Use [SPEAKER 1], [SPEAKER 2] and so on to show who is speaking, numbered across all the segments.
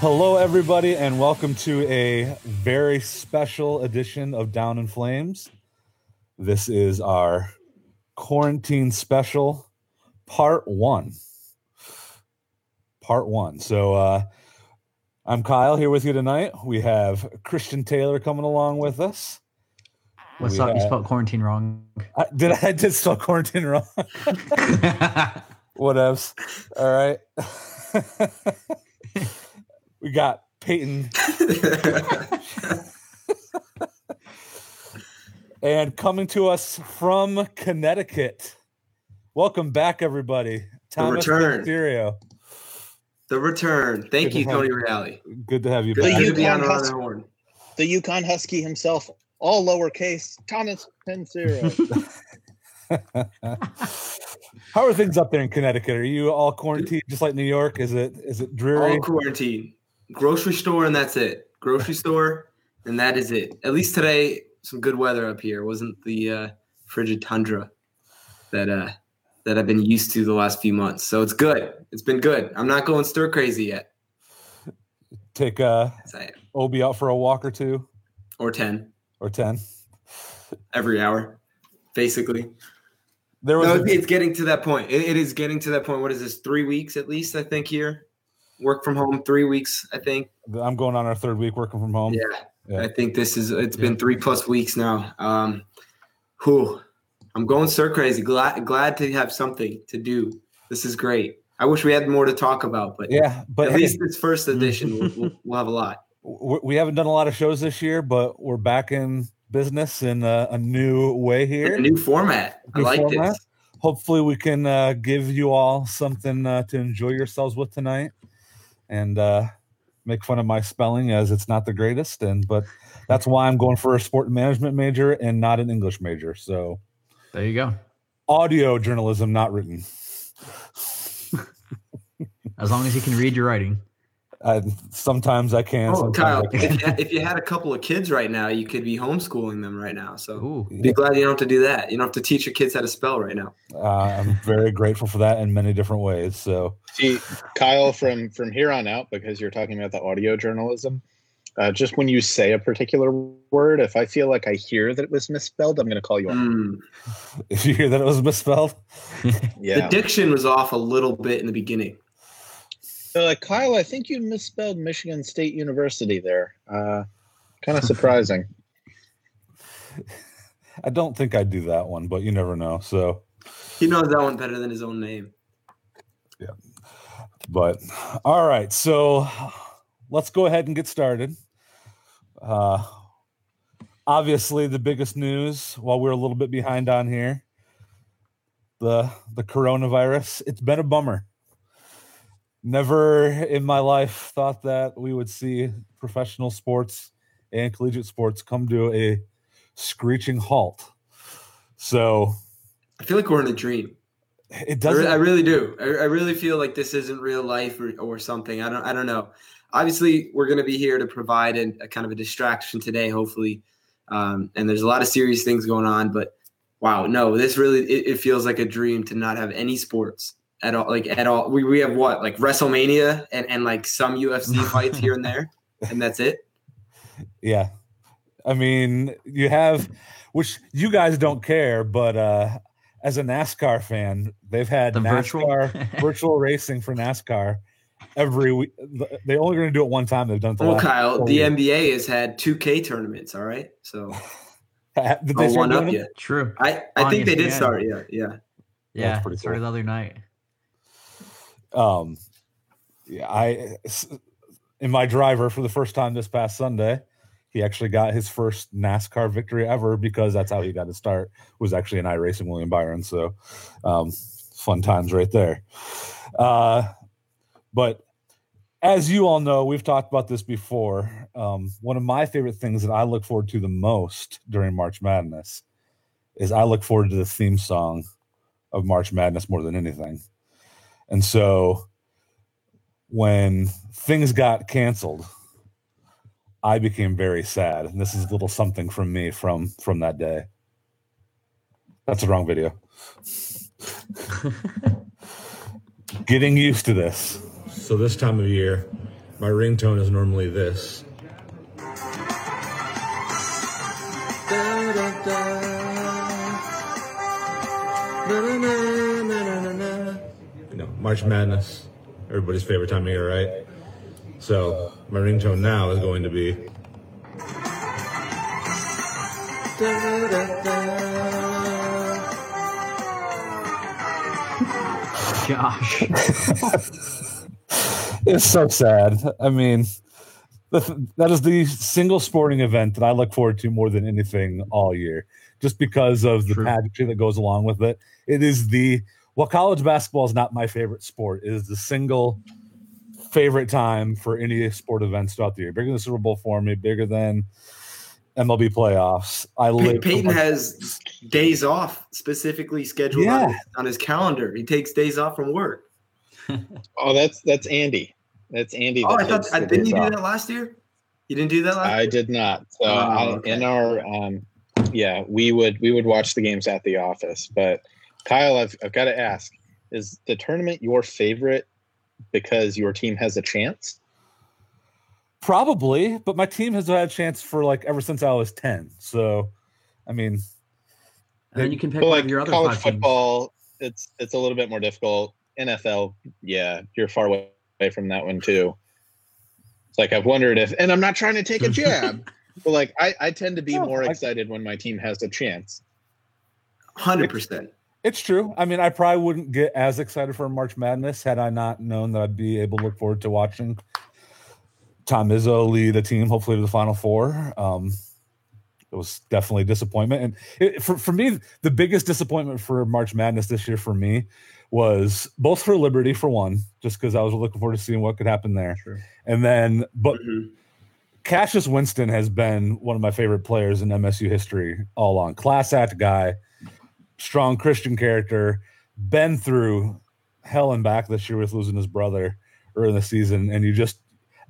[SPEAKER 1] Hello, everybody, and welcome to a very special edition of Down in Flames. This is our quarantine special, part one. Part one. So, uh, I'm Kyle here with you tonight. We have Christian Taylor coming along with us.
[SPEAKER 2] What's
[SPEAKER 1] We
[SPEAKER 2] up? You spelled quarantine wrong.
[SPEAKER 1] I, did I did spell quarantine wrong? Whatevs. All right. we got Peyton and coming to us from Connecticut. Welcome back, everybody. Thomas
[SPEAKER 3] return.
[SPEAKER 1] Mysterio.
[SPEAKER 3] The return. Thank
[SPEAKER 1] Good
[SPEAKER 3] you, Tony
[SPEAKER 1] you.
[SPEAKER 3] Reale.
[SPEAKER 1] Good to have you
[SPEAKER 3] Good
[SPEAKER 1] back.
[SPEAKER 3] to be UConn
[SPEAKER 4] Hus-
[SPEAKER 3] the horn.
[SPEAKER 4] the UConn Husky himself, all lowercase, Thomas Pensero.
[SPEAKER 1] How are things up there in Connecticut? Are you all quarantined just like New York? Is it is it dreary?
[SPEAKER 3] All quarantine. Grocery store and that's it. Grocery store and that is it. At least today, some good weather up here. It wasn't the uh, frigid tundra that uh, that I've been used to the last few months. So it's good. It's been good. I'm not going stir crazy yet.
[SPEAKER 1] Take uh,
[SPEAKER 3] As I am.
[SPEAKER 1] Obi out for a walk or two
[SPEAKER 3] Or ten
[SPEAKER 1] or ten.
[SPEAKER 3] every hour, basically.
[SPEAKER 1] There was
[SPEAKER 3] No,
[SPEAKER 1] a-
[SPEAKER 3] it's getting to that point. It, it is getting to that point. What is this? Three weeks at least, I think. Here, work from home. Three weeks, I think.
[SPEAKER 1] I'm going on our third week working from home.
[SPEAKER 3] Yeah,
[SPEAKER 1] Yeah.
[SPEAKER 3] I think this is. It's been three plus weeks now. Um, whew, I'm going stir crazy. Glad glad to have something to do. This is great. I wish we had more to talk about, but
[SPEAKER 1] Yeah, but
[SPEAKER 3] at
[SPEAKER 1] hey,
[SPEAKER 3] least this first edition, we'll, we'll, we'll have a lot.
[SPEAKER 1] we haven't done a lot of shows this year, but we're back in business in a, a new way here.
[SPEAKER 3] A new format. I like
[SPEAKER 1] format.
[SPEAKER 3] this.
[SPEAKER 1] Hopefully, we can uh, give you all something uh, to enjoy yourselves with tonight, and uh, make fun of my spelling as it's not the greatest. And but that's why I'm going for a sport management major and not an English major. So
[SPEAKER 2] There you go.
[SPEAKER 1] audio journalism, not written.
[SPEAKER 2] As long as you can read your writing.
[SPEAKER 1] I, sometimes I can.
[SPEAKER 3] Oh,
[SPEAKER 1] sometimes
[SPEAKER 3] Kyle,
[SPEAKER 1] I can't.
[SPEAKER 3] if you, if you had a couple of kids right now, you could be homeschooling them right now. So
[SPEAKER 2] Ooh.
[SPEAKER 3] be glad you don't have to do that. You don't have to teach your kids how to spell right now.
[SPEAKER 1] Uh, I'm very grateful for that in many different ways. So
[SPEAKER 4] See, Kyle, from from here on out, because you're talking about the audio journalism, uh, just when you say a particular word, if I feel like I hear that it was misspelled, I'm going to call you on.
[SPEAKER 3] Mm.
[SPEAKER 1] if you hear that it was misspelled, yeah.
[SPEAKER 3] The
[SPEAKER 4] Yeah.
[SPEAKER 3] diction was off a little bit in the beginning.
[SPEAKER 4] They're Kyle, I think you misspelled Michigan State University there. Uh, kind of surprising.
[SPEAKER 1] I don't think I'd do that one, but you never know. So,
[SPEAKER 3] He knows that one better than his own name. Yeah.
[SPEAKER 1] But all right. So let's go ahead and get started. Uh, obviously, the biggest news while we're a little bit behind on here the the coronavirus. It's been a bummer. Never in my life thought that we would see professional sports and collegiate sports come to a screeching halt. So
[SPEAKER 3] I feel like we're in a dream.
[SPEAKER 1] it
[SPEAKER 3] I,
[SPEAKER 1] doesn't.
[SPEAKER 3] I really do. I, I really feel like this isn't real life or, or something. I don't. I don't know. Obviously, we're going to be here to provide a, a kind of a distraction today, hopefully. Um, and there's a lot of serious things going on, but wow, no, this really it, it feels like a dream to not have any sports at all. Like at all, we we have what like WrestleMania and and like some UFC fights here and there, and that's it.
[SPEAKER 1] Yeah. I mean, you have, which you guys don't care, but uh, as a NASCAR fan, they've had
[SPEAKER 2] The virtual.
[SPEAKER 1] NASCAR virtual racing for NASCAR every week. They only going to do it one time. They've done it. The
[SPEAKER 3] Well, Kyle, the
[SPEAKER 1] years.
[SPEAKER 3] NBA has had 2K tournaments. All right, so
[SPEAKER 1] Did they
[SPEAKER 3] I'll
[SPEAKER 1] start
[SPEAKER 3] one up
[SPEAKER 1] doing
[SPEAKER 3] you.
[SPEAKER 2] True.
[SPEAKER 3] I I
[SPEAKER 2] On
[SPEAKER 3] think they did start. Yeah, yeah.
[SPEAKER 2] Yeah.
[SPEAKER 1] That's pretty
[SPEAKER 2] started
[SPEAKER 1] cool.
[SPEAKER 2] the other night.
[SPEAKER 1] Um, yeah, I in my driver for the first time this past Sunday, he actually got his first NASCAR victory ever because that's how he got to start. Was actually an iRacing William Byron. So, um, fun times right there. Uh, but as you all know, we've talked about this before. Um, one of my favorite things that I look forward to the most during March Madness is I look forward to the theme song of March Madness more than anything. And so when things got canceled, I became very sad. And this is a little something from me from from that day. That's the wrong video. Getting used to this.
[SPEAKER 5] So this time of year,
[SPEAKER 1] My ringtone is normally this. March Madness, everybody's favorite time of year, right? So my ringtone now is going to be.
[SPEAKER 2] Gosh.
[SPEAKER 1] It's so sad. I mean, that is the single sporting event that I look forward to more than anything all year, just because of the
[SPEAKER 2] True.
[SPEAKER 1] pageantry that goes along with it. It is the well, college basketball is not my favorite sport. It is the single favorite time for any sport events throughout the year. Bigger than the Super Bowl for me, bigger than MLB playoffs. I
[SPEAKER 3] Pey-
[SPEAKER 1] live
[SPEAKER 3] Peyton
[SPEAKER 1] my-
[SPEAKER 3] has days off specifically scheduled on, his, on his calendar. He takes days off from work.
[SPEAKER 4] Oh, that's that's Andy. That's Andy.
[SPEAKER 3] Oh,
[SPEAKER 4] that
[SPEAKER 3] I thought I, didn't you do
[SPEAKER 4] off.
[SPEAKER 3] that last year? You didn't do that last
[SPEAKER 4] I
[SPEAKER 3] year?
[SPEAKER 4] did not. So
[SPEAKER 3] Oh,
[SPEAKER 4] I,
[SPEAKER 3] okay.
[SPEAKER 4] in our um, yeah, we would we would watch the games at the office. But Kyle, I've I've got to ask: Is the tournament your favorite because your team has a chance?
[SPEAKER 1] Probably, but my team has had a chance for like ever since I was 10. So, I mean,
[SPEAKER 2] And then you can pick one
[SPEAKER 4] like
[SPEAKER 2] of your other
[SPEAKER 4] college
[SPEAKER 2] five teams.
[SPEAKER 4] football, it's it's a little bit more difficult. NFL, yeah, you're far away from that one too. It's like I've wondered if, and I'm not trying to take a jab, but like I, I tend to be
[SPEAKER 1] No,
[SPEAKER 4] more
[SPEAKER 1] I-
[SPEAKER 4] excited when my team has a chance.
[SPEAKER 3] Hundred percent.
[SPEAKER 1] It's true. I mean, I probably wouldn't get as excited for March Madness had I not known that I'd be able to look forward to watching Tom Izzo lead a team, hopefully to the Final Four. Um, it was definitely a disappointment. And it, for, for me, the biggest disappointment for March Madness this year for me was both for Liberty, for one, just because I was looking forward to seeing what could happen there.
[SPEAKER 2] Sure.
[SPEAKER 1] And then, but
[SPEAKER 3] Mhm.
[SPEAKER 1] Cassius Winston has been one of my favorite players in MSU history all along. Class act guy, strong Christian character, been through hell and back this year with losing his brother early in the season. And you just,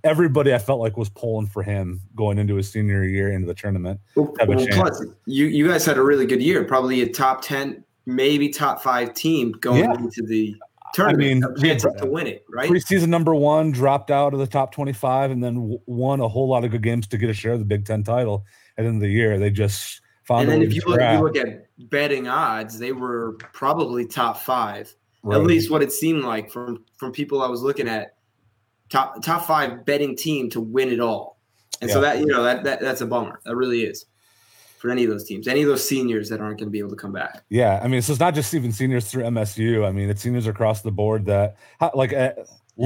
[SPEAKER 1] everybody I felt like was pulling for him going into his senior year into the tournament.
[SPEAKER 3] Well, well, plus, you you guys had a really good year. Probably a top ten, maybe top five team going
[SPEAKER 1] Yeah.
[SPEAKER 3] into the tournament.
[SPEAKER 1] I mean,
[SPEAKER 3] have chances
[SPEAKER 1] yeah.
[SPEAKER 3] to win it, right?
[SPEAKER 1] Preseason number one dropped out of the top 25 and then w- won a whole lot of good games to get a share of the Big Ten title at the end of the year. They just found
[SPEAKER 3] And then if you look, if you look at betting odds, they were probably top five.
[SPEAKER 1] Right.
[SPEAKER 3] At least what it seemed like from from people I was looking at. Top top five betting team to win it all, and so that you know that, that that's a bummer. That really is for any of those teams, any of those seniors that aren't going to be able to come back.
[SPEAKER 1] Yeah, I mean, so it's not just even seniors through MSU. I mean, it's seniors across the board that, like, uh,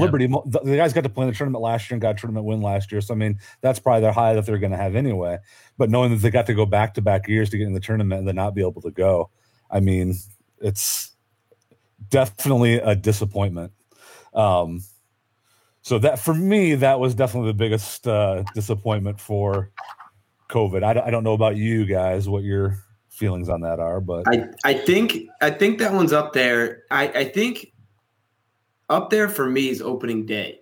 [SPEAKER 1] Liberty, mo the, the guys got to play in the tournament last year and got a tournament win last year. So, I mean, that's probably their high that they're going to have anyway. But knowing that they got to go back to back years to get in the tournament and then not be able to go, I mean, it's definitely a disappointment. Um, so that for me, that was definitely the biggest uh, disappointment for COVID. I, don't- I don't know about you guys, what your feelings on that are, but
[SPEAKER 3] I, I think I think that one's up there. I, I think up there for me is opening day,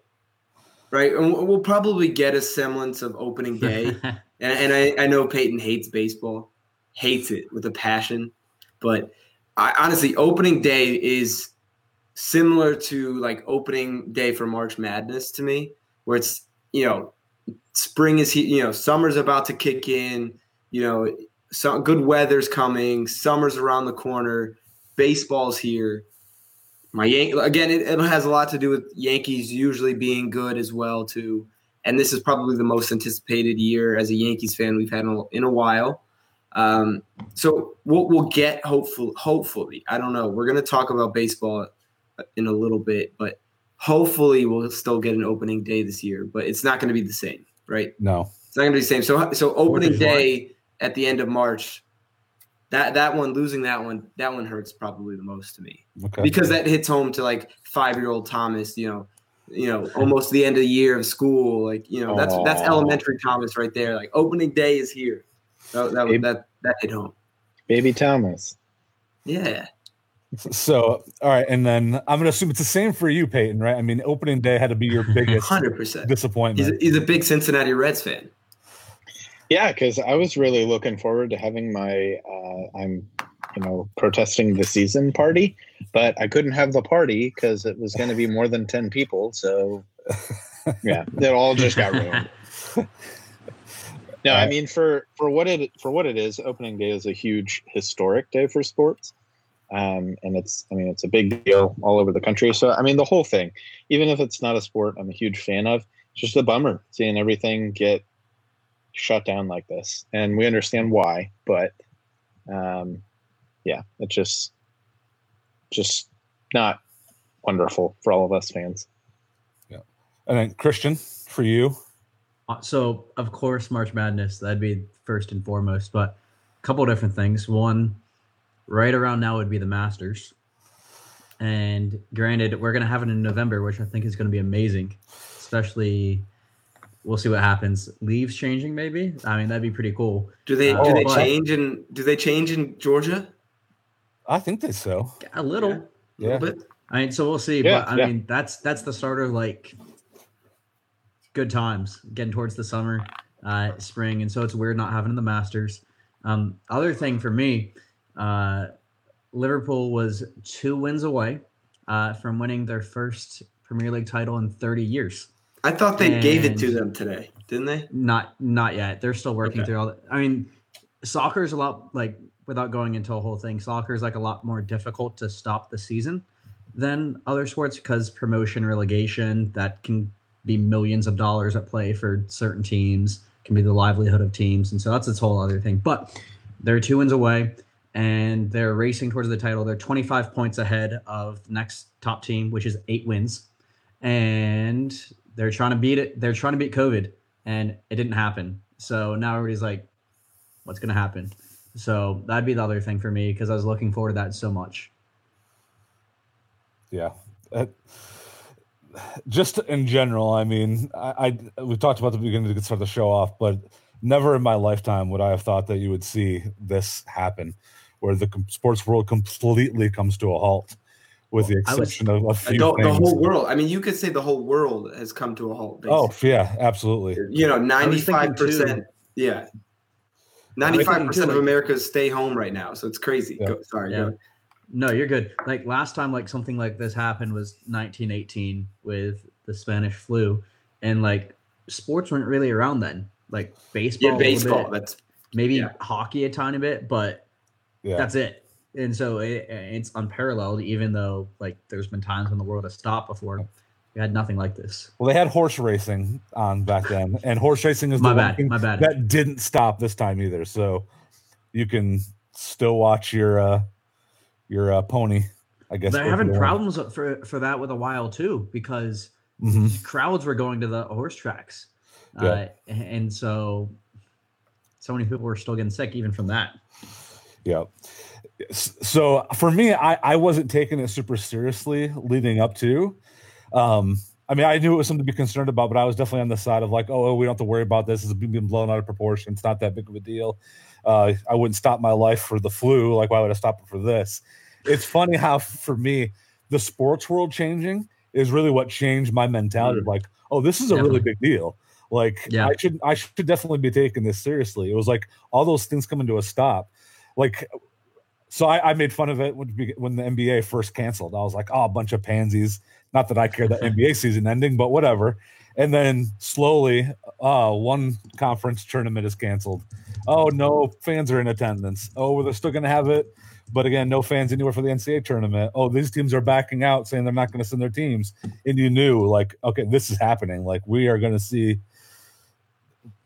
[SPEAKER 3] right? And we'll probably get a semblance of opening day. and and I, I know Peyton hates baseball, hates it with a passion, but I honestly opening day is similar to like opening day for March Madness to me, where it's you know spring is he you know summer's about to kick in, you know some good weather's coming, summer's around the corner, baseball's here. My Yan- again, it, it has a lot to do with Yankees usually being good as well too and this is probably the most anticipated year as a Yankees fan we've had in a, in a while. Um, so we'll, we'll get hopeful, hopefully. I don't know. We're going to talk about baseball in a little bit, but hopefully we'll still get an opening day this year. But it's not going to be the same, right?
[SPEAKER 1] no.
[SPEAKER 3] It's not going to be the same. So so opening day at the end of March. That that one losing that one that one hurts probably the most to me
[SPEAKER 1] Okay.
[SPEAKER 3] because that hits home to like five year old Thomas, you know, you know, almost the end of the year of school. Like, you know, that's that's elementary Thomas right there. Like opening day is here. That that,
[SPEAKER 4] Hey.
[SPEAKER 3] that, that hit home.
[SPEAKER 4] Baby Thomas.
[SPEAKER 3] Yeah.
[SPEAKER 1] So, all right, and then I'm going to assume it's the same for you, Peyton, right? I mean, opening day had to be your biggest
[SPEAKER 3] Hundred percent.
[SPEAKER 1] disappointment.
[SPEAKER 3] He's a, he's a big Cincinnati Reds fan.
[SPEAKER 4] Yeah, because I was really looking forward to having my uh, I'm you know protesting the season party, but I couldn't have the party because it was going to be more than ten people. So yeah, it all just got ruined. No, I mean for for what it for what it is, opening day is a huge historic day for sports, um, and it's I mean it's a big deal all over the country. So I mean the whole thing, even if it's not a sport I'm a huge fan of, it's just a bummer seeing everything get shut down like this, and we understand why, but um, yeah, it's just just not wonderful for all of us fans.
[SPEAKER 1] Yeah, and then Christian for you.
[SPEAKER 2] Uh, so of course March Madness that'd be first and foremost, but a couple different things. One, right around now would be the Masters, and granted we're gonna have it in November, which I think is gonna be amazing, especially. We'll see what happens. Leaves changing, maybe. I mean, that'd be pretty cool.
[SPEAKER 3] Do they
[SPEAKER 2] Uh,
[SPEAKER 3] do they
[SPEAKER 2] but-
[SPEAKER 3] change in do they change in Georgia?
[SPEAKER 1] I think they so.
[SPEAKER 2] A little.
[SPEAKER 3] Yeah. A little bit.
[SPEAKER 2] I mean, so we'll see.
[SPEAKER 4] Yeah,
[SPEAKER 2] but I
[SPEAKER 4] yeah.
[SPEAKER 2] mean, that's that's the start of like good times, getting towards the summer, uh, spring, and so it's weird not having the Masters. Um, other thing for me, uh, Liverpool was two wins away uh, from winning their first Premier League title in 30 years.
[SPEAKER 3] I thought they gave it to them today, didn't they?
[SPEAKER 2] Not not yet. They're still working
[SPEAKER 3] Okay.
[SPEAKER 2] through all. The, I mean, soccer is a lot like without going into a whole thing. Soccer is like a lot more difficult to stop the season than other sports because promotion, relegation, that can be millions of dollars at play for certain teams. Can be the livelihood of teams, and so that's its whole other thing. But they're two wins away, and they're racing towards the title. They're 25 points ahead of the next top team, which is eight wins, and they're trying to beat it. They're trying to beat COVID, and it didn't happen. So now everybody's like, "What's going to happen?" So that'd be the other thing for me because I was looking forward to that so much.
[SPEAKER 1] Yeah. Uh, just in general, I mean, I, I we talked about the beginning to start the show off, but never in my lifetime would I have thought that you would see this happen, where the sports world completely comes to a halt, with the
[SPEAKER 2] I was-
[SPEAKER 1] exception of a few
[SPEAKER 3] The, the whole world. I mean, you could say the whole world has come to a halt.
[SPEAKER 1] oh yeah, absolutely.
[SPEAKER 3] you know,
[SPEAKER 2] was
[SPEAKER 3] ninety
[SPEAKER 2] thinking
[SPEAKER 3] five percent. Yeah,
[SPEAKER 2] ninety-five
[SPEAKER 3] percent of
[SPEAKER 2] like-
[SPEAKER 3] America's stay home right now, so it's crazy.
[SPEAKER 1] Yeah.
[SPEAKER 3] Go, sorry.
[SPEAKER 2] Yeah.
[SPEAKER 3] go.
[SPEAKER 2] No, you're good. Like last time, like something like this happened was 1918 with the Spanish flu, and like sports weren't really around then. Like baseball,
[SPEAKER 3] Yeah,
[SPEAKER 2] a
[SPEAKER 3] baseball.
[SPEAKER 2] bit,
[SPEAKER 3] That's
[SPEAKER 2] maybe
[SPEAKER 3] yeah.
[SPEAKER 2] hockey a tiny bit, but
[SPEAKER 1] Yeah,
[SPEAKER 2] that's it. And so it, it's unparalleled. Even though like there's been times when the world has stopped before, we had nothing like this.
[SPEAKER 1] well, they had horse racing on back then, and horse racing is
[SPEAKER 2] My bad. My bad.
[SPEAKER 1] that didn't stop this time either. So you can still watch your uh your uh, pony. I guess
[SPEAKER 2] They're having problems for for that with a while too because
[SPEAKER 1] Mhm.
[SPEAKER 2] crowds were going to the horse tracks,
[SPEAKER 1] Yeah.
[SPEAKER 2] uh, and so so many people were still getting sick even from that.
[SPEAKER 1] Yeah. So for me, I, I wasn't taking it super seriously leading up to. Um, I mean, I knew it was something to be concerned about, but I was definitely on the side of like, oh, we don't have to worry about this. It's being blown out of proportion. It's not that big of a deal. Uh, I wouldn't stop my life for the flu. Like, why would I stop it for this? It's funny how, for me, the sports world changing is really what changed my mentality. of Like, oh, this is a really big deal. Like,
[SPEAKER 2] Yeah.
[SPEAKER 1] I should, I should definitely be taking this seriously. It was like all those things coming to a stop. Like, so I, I made fun of it when, the NBA first canceled. I was like, oh, a bunch of pansies. Not that I care the NBA season ending, but whatever. And then slowly, uh, one conference tournament is canceled. Oh, no fans are in attendance. Oh, well, they're still going to have it. But again, no fans anywhere for the NCAA tournament. Oh, these teams are backing out, saying they're not going to send their teams. And you knew, like, okay, this is happening. Like, we are going to see.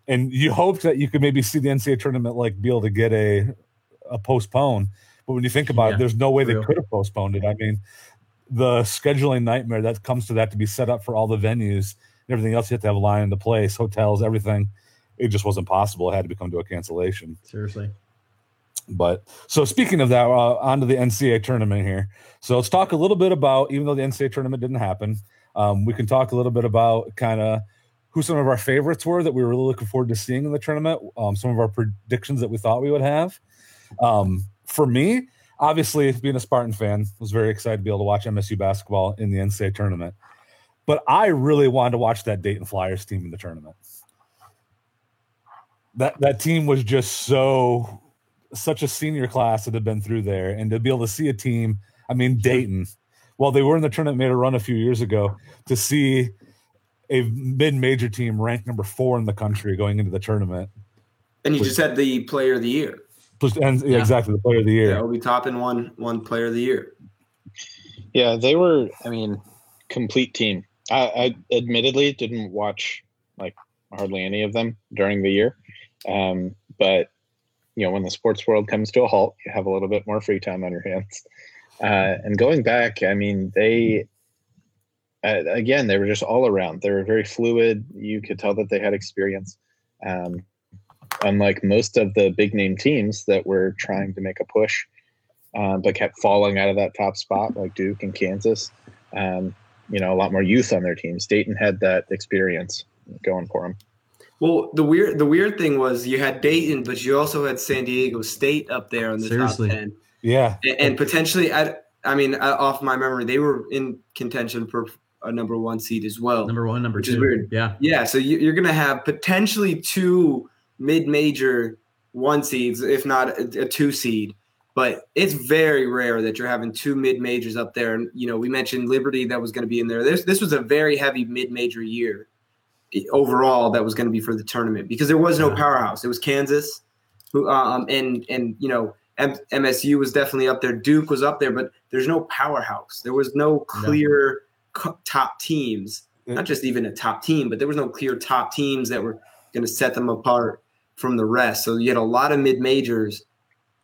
[SPEAKER 1] And you hoped that you could maybe see the NCAA tournament, like, be able to get a, a postpone. But when you think about
[SPEAKER 2] Yeah,
[SPEAKER 1] it, there's no way they could have postponed it. I mean, the scheduling nightmare that comes to that to be set up for all the venues and everything else, you have to have a line into place, hotels, everything. It just wasn't possible. It had to become to a cancellation.
[SPEAKER 2] Seriously.
[SPEAKER 1] But so speaking of that, uh, on to the NCAA tournament here. So let's talk a little bit about, even though the NCAA tournament didn't happen, um, we can talk a little bit about kind of who some of our favorites were that we were really looking forward to seeing in the tournament, um, some of our predictions that we thought we would have. Um, for me, obviously, being a Spartan fan, was very excited to be able to watch MSU basketball in the NCAA tournament. But I really wanted to watch that Dayton Flyers team in the tournament. That that team was just so such a senior class that had been through there, and to be able to see a team, I mean Dayton, while they were in the tournament, made a run a few years ago, to see a mid-major team ranked number four in the country going into the tournament.
[SPEAKER 3] And you just had the player of the year.
[SPEAKER 1] Plus- And yeah,
[SPEAKER 2] Yeah.
[SPEAKER 1] exactly the player of the year.
[SPEAKER 3] Yeah, Obi Toppin won one one player of the year.
[SPEAKER 4] Yeah, they were. I mean, complete team. I, I admittedly didn't watch like hardly any of them during the year, um, but you know, when the sports world comes to a halt, you have a little bit more free time on your hands. Uh, and going back, I mean, they uh, again they were just all around. They were very fluid. You could tell that they had experience. Um, unlike most of the big name teams that were trying to make a push um, but kept falling out of that top spot, like Duke and Kansas. Um, you know, a lot more youth on their teams. Dayton had that experience going for them.
[SPEAKER 3] Well, the weird the weird thing was you had Dayton, but you also had San Diego State up there on the
[SPEAKER 2] Seriously.
[SPEAKER 3] top ten,
[SPEAKER 1] Yeah.
[SPEAKER 3] and, and potentially, I, I mean, uh, off my memory, they were in contention for a number one seed as well.
[SPEAKER 2] Number one, number
[SPEAKER 3] Which
[SPEAKER 2] two.
[SPEAKER 3] is weird.
[SPEAKER 2] Yeah.
[SPEAKER 3] Yeah, so you, you're going to have potentially two mid-major one seeds, if not a, a two seed. But it's very rare that you're having two mid majors up there. And you know, we mentioned Liberty that was going to be in there. This this was a very heavy mid major year overall that was going to be for the tournament because there was no powerhouse. It was Kansas, who um and and you know M- MSU was definitely up there. Duke was up there, but there's no powerhouse. There was no clear co- top teams. Not just even a top team, but there was no clear top teams that were going to set them apart from the rest. So you had a lot of mid majors,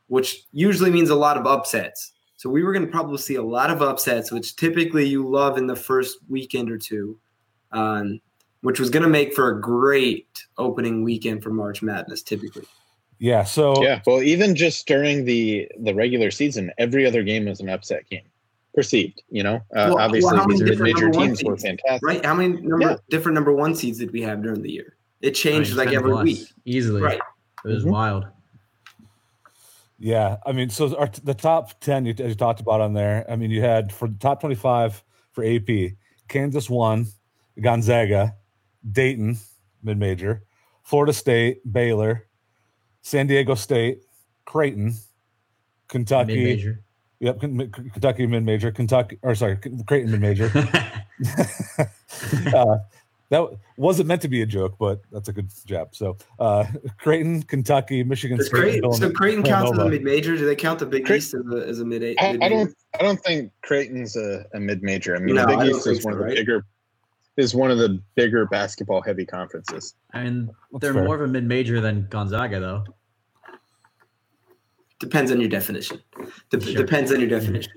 [SPEAKER 3] which usually means a lot of upsets. So we were going to probably see a lot of upsets, which typically you love in the first weekend or two, um, which was going to make for a great opening weekend for March Madness. Typically,
[SPEAKER 1] Yeah. So
[SPEAKER 4] Yeah, well, even just during the the regular season, every other game was an upset game, perceived. You know, uh,
[SPEAKER 3] Well, well,
[SPEAKER 4] obviously
[SPEAKER 3] how many
[SPEAKER 4] these mid-major
[SPEAKER 3] number
[SPEAKER 4] teams were fantastic.
[SPEAKER 3] right? How many number
[SPEAKER 4] Yeah.
[SPEAKER 3] different number one seeds did we have during the year? It changed
[SPEAKER 2] I mean,
[SPEAKER 3] like every
[SPEAKER 2] plus,
[SPEAKER 3] week,
[SPEAKER 2] Easily.
[SPEAKER 3] right?
[SPEAKER 2] It was
[SPEAKER 4] Mhm.
[SPEAKER 2] wild.
[SPEAKER 1] Yeah, I mean, so our, the top ten you, as you talked about on there. I mean, you had for the top twenty-five for AP, Kansas won, Gonzaga, Dayton, mid-major, Florida State, Baylor, San Diego State, Creighton, Kentucky.
[SPEAKER 2] Mid-major.
[SPEAKER 1] Yep, Kentucky mid-major, Kentucky, or sorry, Creighton mid-major. uh, that wasn't meant to be a joke, but that's a good jab. So, uh, Creighton, Kentucky, Michigan
[SPEAKER 3] Does
[SPEAKER 1] State,
[SPEAKER 3] Creighton, so
[SPEAKER 1] Villanova-
[SPEAKER 3] Creighton counts as a mid major. Do they count the Big
[SPEAKER 4] Cre-
[SPEAKER 3] East as a, as a mid?
[SPEAKER 4] I, I
[SPEAKER 3] mid-major?
[SPEAKER 4] don't. I don't think Creighton's a, a mid-major. I mean,
[SPEAKER 3] No,
[SPEAKER 4] the Big
[SPEAKER 3] I
[SPEAKER 4] East is one
[SPEAKER 3] so,
[SPEAKER 4] of the
[SPEAKER 3] right?
[SPEAKER 4] bigger is one of the bigger basketball-heavy conferences.
[SPEAKER 2] I mean,
[SPEAKER 1] That's
[SPEAKER 2] they're
[SPEAKER 1] fair.
[SPEAKER 2] more of a mid-major than Gonzaga, though.
[SPEAKER 3] Depends on your definition. Dep-
[SPEAKER 2] Sure.
[SPEAKER 3] Depends on your definition.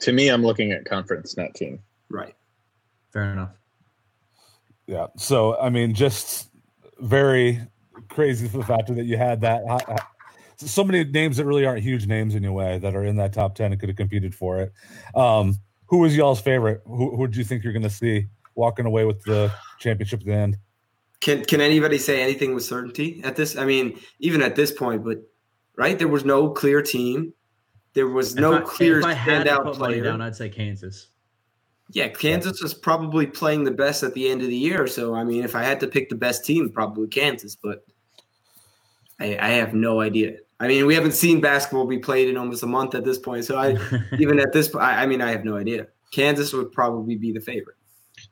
[SPEAKER 4] To me, I'm looking at conference, not team.
[SPEAKER 3] Right.
[SPEAKER 2] Fair enough.
[SPEAKER 1] Yeah. So, I mean, just very crazy for the fact that you had that. hi- hi- So many names that really aren't huge names in your way that are in that top 10 and could have competed for it. Um, who was y'all's favorite? Who, who do you think you're going to see walking away with the championship at the end?
[SPEAKER 3] Can Can anybody say anything with certainty at this? I mean, even at this point, but right, there was no clear team. There was no
[SPEAKER 2] if I,
[SPEAKER 3] clear
[SPEAKER 2] if I had to
[SPEAKER 3] standout
[SPEAKER 2] put money
[SPEAKER 3] player.
[SPEAKER 2] down, I'd say Kansas.
[SPEAKER 3] Yeah, uh, Kansas was probably playing the best at the end of the year. So, I mean, if I had to pick the best team, probably Kansas. But I, I have no idea. I mean, we haven't seen basketball be played in almost a month at this point. So, I even at this, point, I, I mean, I have no idea. Kansas would probably be the favorite.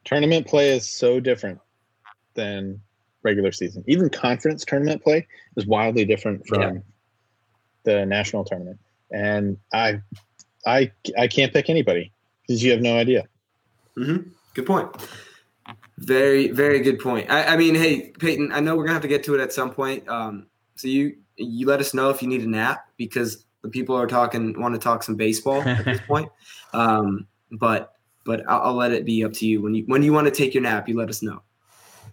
[SPEAKER 4] Tournament play is so different than regular season. Even conference tournament play is wildly different from
[SPEAKER 3] Yeah.
[SPEAKER 4] the national tournament. And I, I, I can't pick anybody because you have no idea.
[SPEAKER 3] Hmm Good point. Very, very good point. I, I mean, hey, Peyton, I know we're gonna have to get to it at some point. Um, so you you let us know if you need a nap because the people are talking want to talk some baseball at this point. Um, but but I'll, I'll let it be up to you when you when you want to take your nap. You let us know.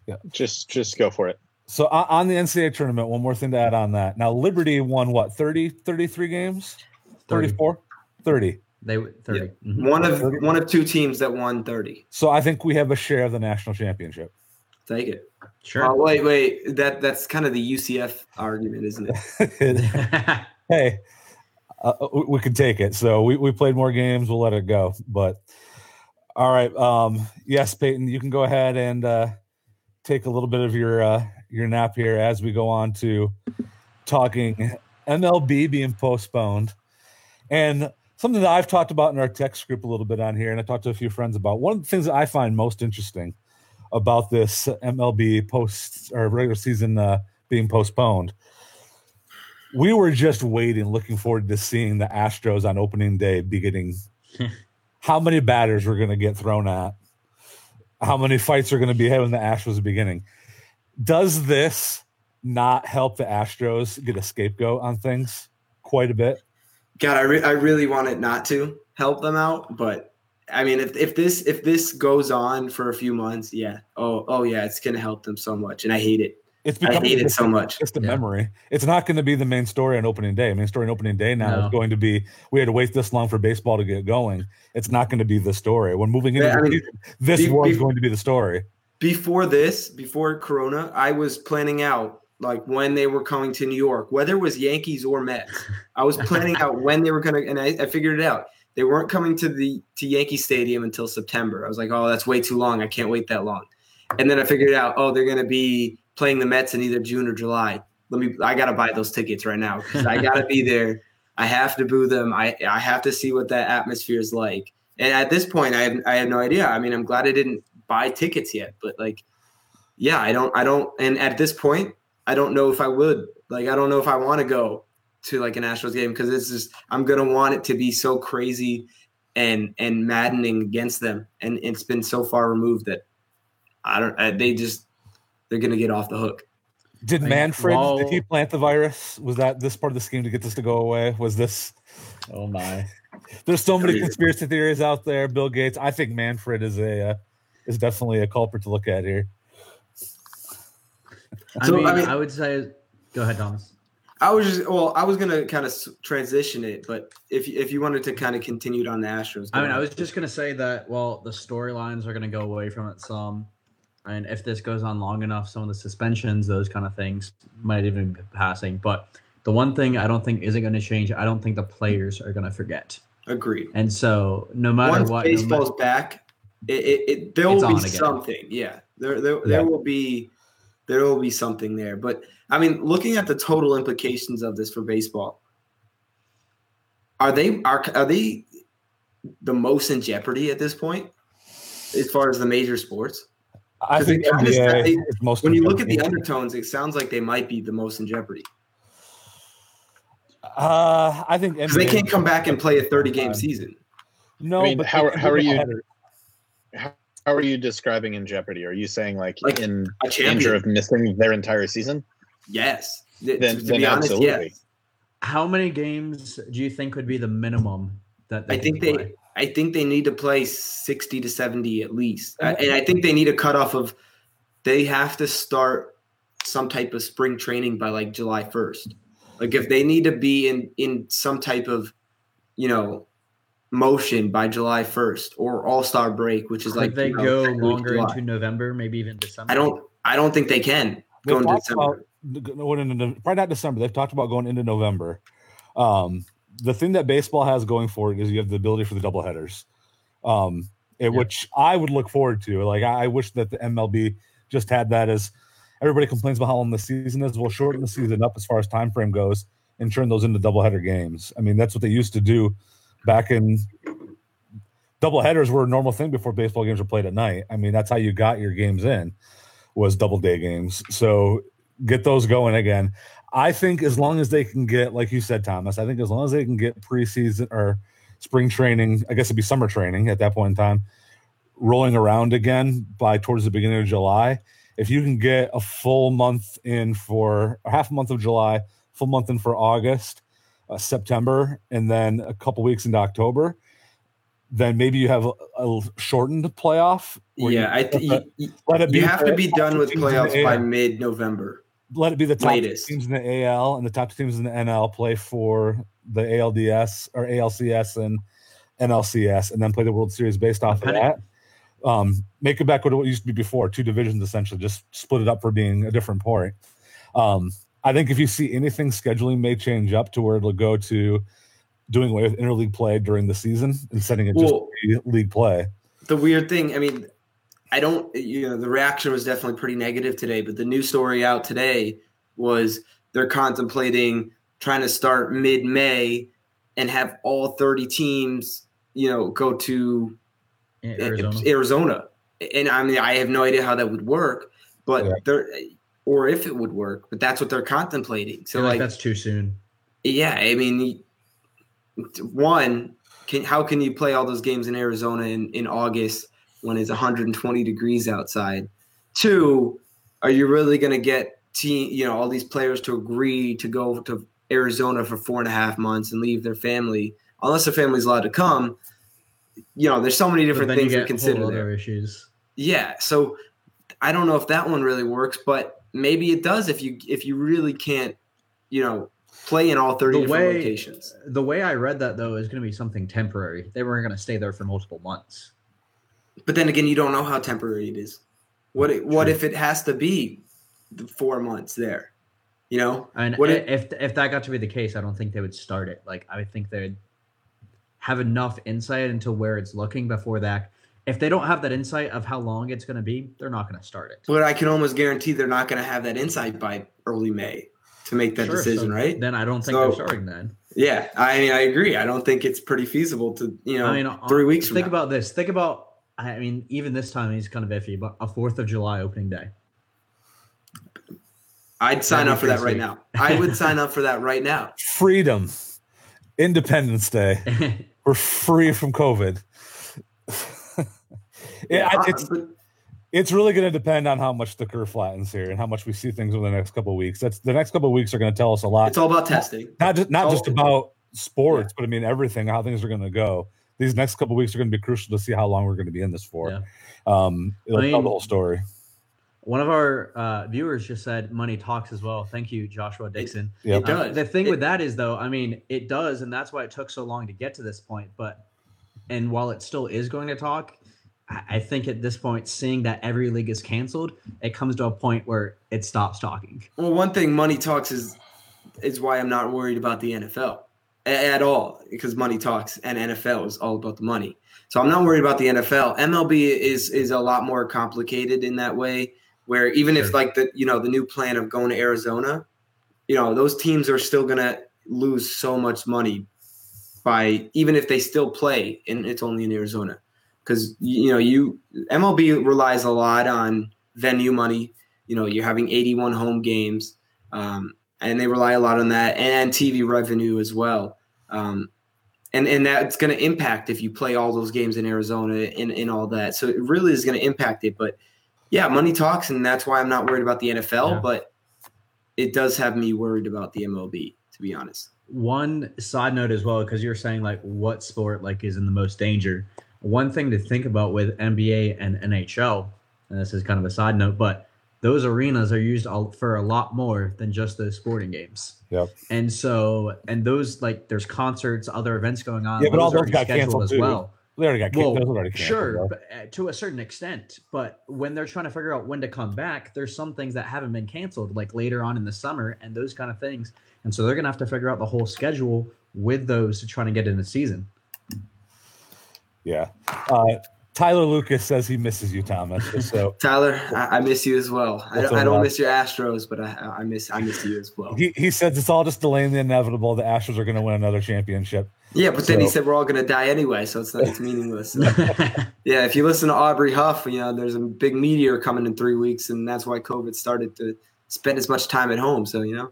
[SPEAKER 4] Yeah, just, just go for it.
[SPEAKER 1] So, on on the NCAA tournament, one more thing to add on that. Now, Liberty won what, 30, 33 games?
[SPEAKER 2] 30.
[SPEAKER 1] 34? 30.
[SPEAKER 2] They 30. Mhm.
[SPEAKER 3] One of one of two teams that won thirty.
[SPEAKER 1] So, I think we have a share of the national championship.
[SPEAKER 3] Take it.
[SPEAKER 2] Sure.
[SPEAKER 3] Oh wait, wait. That that's kind of the UCF argument, isn't it?
[SPEAKER 1] hey, uh, we, we can take it. So we, we played more games. We'll let it go. But all right. Um, yes, Peyton, you can go ahead and uh, take a little bit of your uh, your nap here as we go on to talking MLB being postponed and something that I've talked about in our text group a little bit on here, and I talked to a few friends about. One of the things that I find most interesting about this MLB post or regular season uh, being postponed. We were just waiting, looking forward to seeing the Astros on opening day beginning. how many batters were going to get thrown at? How many fights are going to be had when the Astros beginning? Does this not help the Astros get a scapegoat on things quite a bit?
[SPEAKER 3] God, I, re- I really want it not to help them out, but I mean, if, if this if this goes on for a few months, yeah, oh oh yeah, it's gonna help them so much, and I hate it.
[SPEAKER 1] It's
[SPEAKER 3] I
[SPEAKER 1] becoming
[SPEAKER 3] hate it so much.
[SPEAKER 1] Just a
[SPEAKER 2] Yeah.
[SPEAKER 1] memory. It's not going to be the main story on opening day. Main story on opening day now
[SPEAKER 2] No.
[SPEAKER 1] is going to be we had to wait this long for baseball to get going. It's not going to be the story. When moving into
[SPEAKER 3] I mean,
[SPEAKER 1] season, this
[SPEAKER 3] be-
[SPEAKER 1] was
[SPEAKER 3] be-
[SPEAKER 1] going to be the story.
[SPEAKER 3] Before this, before Corona, I was planning out like when they were coming to New York, whether it was Yankees or Mets. I was planning out when they were gonna, and I, I figured it out. They weren't coming to the to Yankee Stadium until September. I was like, oh, that's way too long. I can't wait that long. And then I figured out, oh, they're gonna be playing the Mets in either June or July. Let me, I gotta buy those tickets right now because I gotta be there. I have to boo them. I I have to see what that atmosphere is like. And at this point, I have I have no idea. I mean, I'm glad I didn't buy tickets yet, but like, yeah, I don't, I don't. And at this point, I don't know if I would. Like, I don't know if I want to go to like an Astros game because it's just I'm gonna want it to be so crazy and and maddening against them, and it's been so far removed that I don't. I, they just they're gonna get off the hook.
[SPEAKER 1] Did
[SPEAKER 2] Like,
[SPEAKER 1] Manfred
[SPEAKER 2] while-
[SPEAKER 1] did he plant the virus? Was that this part of the scheme to get this to go away? Was this
[SPEAKER 2] Oh my.
[SPEAKER 1] there's so many conspiracy theories out there. Bill Gates. I think Manfred is a uh, is definitely a culprit to look at here.
[SPEAKER 2] I,
[SPEAKER 3] So,
[SPEAKER 2] mean,
[SPEAKER 3] I
[SPEAKER 2] I would say, go ahead, Thomas.
[SPEAKER 3] I was just well, I was gonna kind of transition it, but if if you wanted to kind of continue it on the Astros,
[SPEAKER 2] I mean, I was just gonna say that. Well, the storylines are gonna go away from it some, and if this goes on long enough, some of the suspensions, those kind of things, might even be passing. But the one thing I don't think isn't going to change. I don't think the players are going to forget.
[SPEAKER 3] agreed.
[SPEAKER 2] And so, no matter
[SPEAKER 3] Once
[SPEAKER 2] what, no
[SPEAKER 3] baseball's
[SPEAKER 2] ma-
[SPEAKER 3] back, it, it, it there will be something. Yeah, there there,
[SPEAKER 1] Yeah.
[SPEAKER 3] there will be there will be something there. But I mean, looking at the total implications of this for baseball, are they are are they the most in jeopardy at this point as far as the major sports?
[SPEAKER 1] I think
[SPEAKER 3] it kinda
[SPEAKER 1] NBA
[SPEAKER 3] sound-
[SPEAKER 1] is most.
[SPEAKER 3] When you look at the undertones, it sounds like they might be the most in jeopardy
[SPEAKER 1] uh, I think
[SPEAKER 3] because they can't come back and play a thirty game season.
[SPEAKER 1] No,
[SPEAKER 4] I mean,
[SPEAKER 1] but
[SPEAKER 4] how- how are you-
[SPEAKER 1] header.
[SPEAKER 4] How are you describing in jeopardy? Are you saying like,
[SPEAKER 3] Like
[SPEAKER 4] in
[SPEAKER 3] A
[SPEAKER 4] danger of missing their entire season?
[SPEAKER 3] yes. Th-
[SPEAKER 4] Then-
[SPEAKER 3] to, to
[SPEAKER 4] then
[SPEAKER 3] be honest,
[SPEAKER 4] absolutely.
[SPEAKER 3] yes.
[SPEAKER 2] how many games do you think would be the minimum that they
[SPEAKER 3] I think they,
[SPEAKER 2] play?
[SPEAKER 3] I think they need to play sixty to seventy at least, Uh, and I think they need a cutoff of they have to start some type of spring training by like July first. Like if they need to be in in some type of, you know, motion by July first or All Star break, which is
[SPEAKER 2] Could
[SPEAKER 3] like
[SPEAKER 2] they
[SPEAKER 3] you know,
[SPEAKER 2] go
[SPEAKER 3] second week of
[SPEAKER 2] longer into November, maybe even December?
[SPEAKER 3] I don't. I don't think they can
[SPEAKER 1] They've
[SPEAKER 3] go into December.
[SPEAKER 1] about going into probably not December. They've talked about going into November. Um, the thing that baseball has going for it is you have the ability for the double headers, um,
[SPEAKER 2] Yeah.
[SPEAKER 1] which I would look forward to. Like I, I wish that the MLB just had that as everybody complains about how long the season is. We'll shorten the season up as far as time frame goes and turn those into double header games. I mean, that's what they used to do back in double headers were a normal thing before baseball games were played at night. I mean, that's how you got your games in was double day games. So get those going again. I think as long as they can get, like you said, Thomas, I think as long as they can get preseason or spring training, I guess it'd be summer training at that point in time, rolling around again by towards the beginning of July. If you can get a full month in for a half a month of July, full month in for August, uh, September, and then a couple weeks into October, then maybe you have a, a shortened playoff.
[SPEAKER 3] Yeah,
[SPEAKER 1] you
[SPEAKER 3] I th- you,
[SPEAKER 1] let it be
[SPEAKER 3] you have to be done with
[SPEAKER 1] teams in the
[SPEAKER 3] playoffs by mid November.
[SPEAKER 1] let it be the top
[SPEAKER 3] latest.
[SPEAKER 1] teams in the AL and the top teams in the NL play for the ALDS or ALCS and NLCS, and then play the World Series based off
[SPEAKER 2] Depending-
[SPEAKER 1] of that. Um, make it back what it used to be before, two divisions essentially, just split it up for being a different point. Um, I think if you see anything, scheduling may change up to where it'll go to doing away with interleague play during the season and setting it just
[SPEAKER 3] Well-
[SPEAKER 1] to league play.
[SPEAKER 3] the weird thing, I mean, I don't, you know, the reaction was definitely pretty negative today, but the new story out today was they're contemplating trying to start mid May and have all 30 teams, you know, go to
[SPEAKER 2] Arizona.
[SPEAKER 3] Arizona. And I mean, I have no idea how that would work, but
[SPEAKER 1] Yeah.
[SPEAKER 3] they're or if it would work, but that's what they're contemplating. So
[SPEAKER 2] like
[SPEAKER 3] like,
[SPEAKER 2] that's too soon.
[SPEAKER 3] yeah, I mean, one, can how can you play all those games in Arizona in, in August when it's 120 degrees outside? Two, are you really going to get team, you know, all these players to agree to go to Arizona for four and a half months and leave their family, unless their family's allowed to come? You know, there's so many different things to consider
[SPEAKER 2] whole
[SPEAKER 3] there.
[SPEAKER 2] other issues.
[SPEAKER 3] Yeah, so I don't know if that one really works, but maybe it does if you if you really can't, you know, play in all 30
[SPEAKER 2] The
[SPEAKER 3] different
[SPEAKER 2] way-
[SPEAKER 3] locations.
[SPEAKER 2] The way I read that though is going to be something temporary. They weren't going to stay there for multiple months.
[SPEAKER 3] But then again, you don't know how temporary it is. What it, what if it has to be the four months there? You know,
[SPEAKER 2] And
[SPEAKER 3] What
[SPEAKER 2] if if that got to be the case, I don't think they would start it. Like I think they'd have enough insight into where it's looking before that. If they don't have that insight of how long it's going to be, they're not going to start it.
[SPEAKER 3] but I can almost guarantee they're not going to have that insight by early May to make that
[SPEAKER 2] Sure,
[SPEAKER 3] decision,
[SPEAKER 2] so
[SPEAKER 3] right?
[SPEAKER 2] Then I don't think
[SPEAKER 3] So-
[SPEAKER 2] they're starting then.
[SPEAKER 3] Yeah, I mean, I agree. I don't think it's pretty feasible to, you know,
[SPEAKER 2] I mean, uh,
[SPEAKER 3] three weeks from
[SPEAKER 2] Think
[SPEAKER 3] now.
[SPEAKER 2] about this. Think about. I mean, even this time he's kind of iffy, but a Fourth of July opening day.
[SPEAKER 3] I'd sign
[SPEAKER 2] That'd
[SPEAKER 3] up for that right now. I would sign up for that right now.
[SPEAKER 1] Freedom, Independence Day. We're free from COVID. Yeah, I-
[SPEAKER 3] I-
[SPEAKER 1] it's it's really going to depend on how much the curve flattens here and how much we see things over the next couple of weeks. That's the next couple of weeks are going to tell us a lot.
[SPEAKER 3] it's all about testing.
[SPEAKER 1] not just not just about sports, but I mean everything, how things are going to go. These next couple of weeks are going to be crucial to see how long we're going to be in this for.
[SPEAKER 2] Yeah.
[SPEAKER 1] Um, it'll
[SPEAKER 2] I
[SPEAKER 1] tell the whole story.
[SPEAKER 2] One of our uh, viewers just said money talks as well. Thank you, Joshua Dixon.
[SPEAKER 1] Yep.
[SPEAKER 3] It
[SPEAKER 2] Uh, the thing
[SPEAKER 3] It-
[SPEAKER 2] with that is, though, I mean, it does, and that's why it took so long to get to this point. But, and while it still is going to talk, I think at this point, seeing that every league is canceled, it comes to a point where it stops talking.
[SPEAKER 3] Well, one thing money talks is is why I'm not worried about the NFL at all because money talks and NFL is all about the money. So I'm not worried about the NFL. MLB is is a lot more complicated in that way where even if like the you know the new plan of going to Arizona, you know, those teams are still going to lose so much money by even if they still play and it's only in Arizona. Cuz you know, you MLB relies a lot on venue money. You know, you're having 81 home games um, and they rely a lot on that and TV revenue as well. Um, and and that's going to impact if you play all those games in Arizona and, and all that. So it really is going to impact it. But yeah, money talks, and that's why I'm not worried about the NFL.
[SPEAKER 2] Yeah.
[SPEAKER 3] But it does have me worried about the MLB, to be honest.
[SPEAKER 2] One side note as well, because you're saying like what sport like is in the most danger. One thing to think about with NBA and NHL, and this is kind of a side note, but those arenas are used all, for a lot more than just those sporting games.
[SPEAKER 1] Yep.
[SPEAKER 2] And so, and those like there's concerts, other events going on.
[SPEAKER 1] Yeah, but all those got canceled
[SPEAKER 2] as
[SPEAKER 1] too.
[SPEAKER 2] well.
[SPEAKER 1] They already got
[SPEAKER 2] Well,
[SPEAKER 1] kicked. Already canceled,
[SPEAKER 2] sure, but, uh, to a certain extent. But when they're trying to figure out when to come back, there's some things that haven't been canceled, like later on in the summer and those kind of things. And so they're gonna have to figure out the whole schedule with those to try to get in the season.
[SPEAKER 1] Yeah. Uh, Tyler Lucas says he misses you, Thomas. So
[SPEAKER 3] Tyler, I, I miss you as well. I, don't- I don't miss your Astros, but I, I miss I miss you as well.
[SPEAKER 1] he, he says it's all just delaying the inevitable. The Astros are going to win another championship.
[SPEAKER 3] Yeah, but then he said we're all going to die anyway, so it's not it's meaningless. Yeah, if you listen to Aubrey Huff, you know, there's a big meteor coming in three weeks, and that's why COVID started to spend as much time at home. So, you know,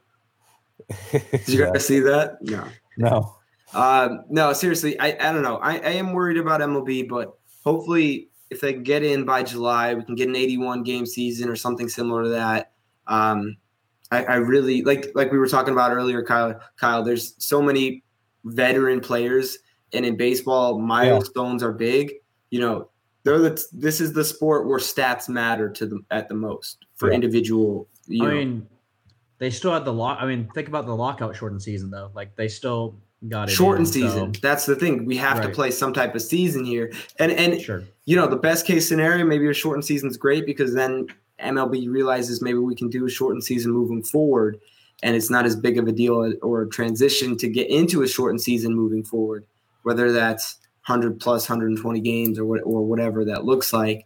[SPEAKER 3] did you
[SPEAKER 1] Yeah.
[SPEAKER 3] guys see that? No.
[SPEAKER 1] No.
[SPEAKER 3] Um, no, seriously, I, I don't know. I, I am worried about MLB, but hopefully, if they get in by July, we can get an 81 game season or something similar to that. Um, I, I really like like we were talking about earlier, Kyle. Kyle, there's so many veteran players, and in baseball, milestones are big. You know, they're the this is the sport where stats matter to them at the most for
[SPEAKER 1] Yeah.
[SPEAKER 3] individual. You
[SPEAKER 2] I
[SPEAKER 3] know,
[SPEAKER 2] mean, they still had the lock. I mean, think about the lockout shortened season though. Like they still got it
[SPEAKER 3] shortened
[SPEAKER 2] in, so-
[SPEAKER 3] season. That's the thing. We have to play some type of season here, and and
[SPEAKER 2] Sure.
[SPEAKER 3] you know, the best case scenario, maybe a shortened season is great because then MLB realizes maybe we can do a shortened season moving forward, and it's not as big of a deal or a transition to get into a shortened season moving forward, whether that's 100 plus 120 games or what, or whatever that looks like,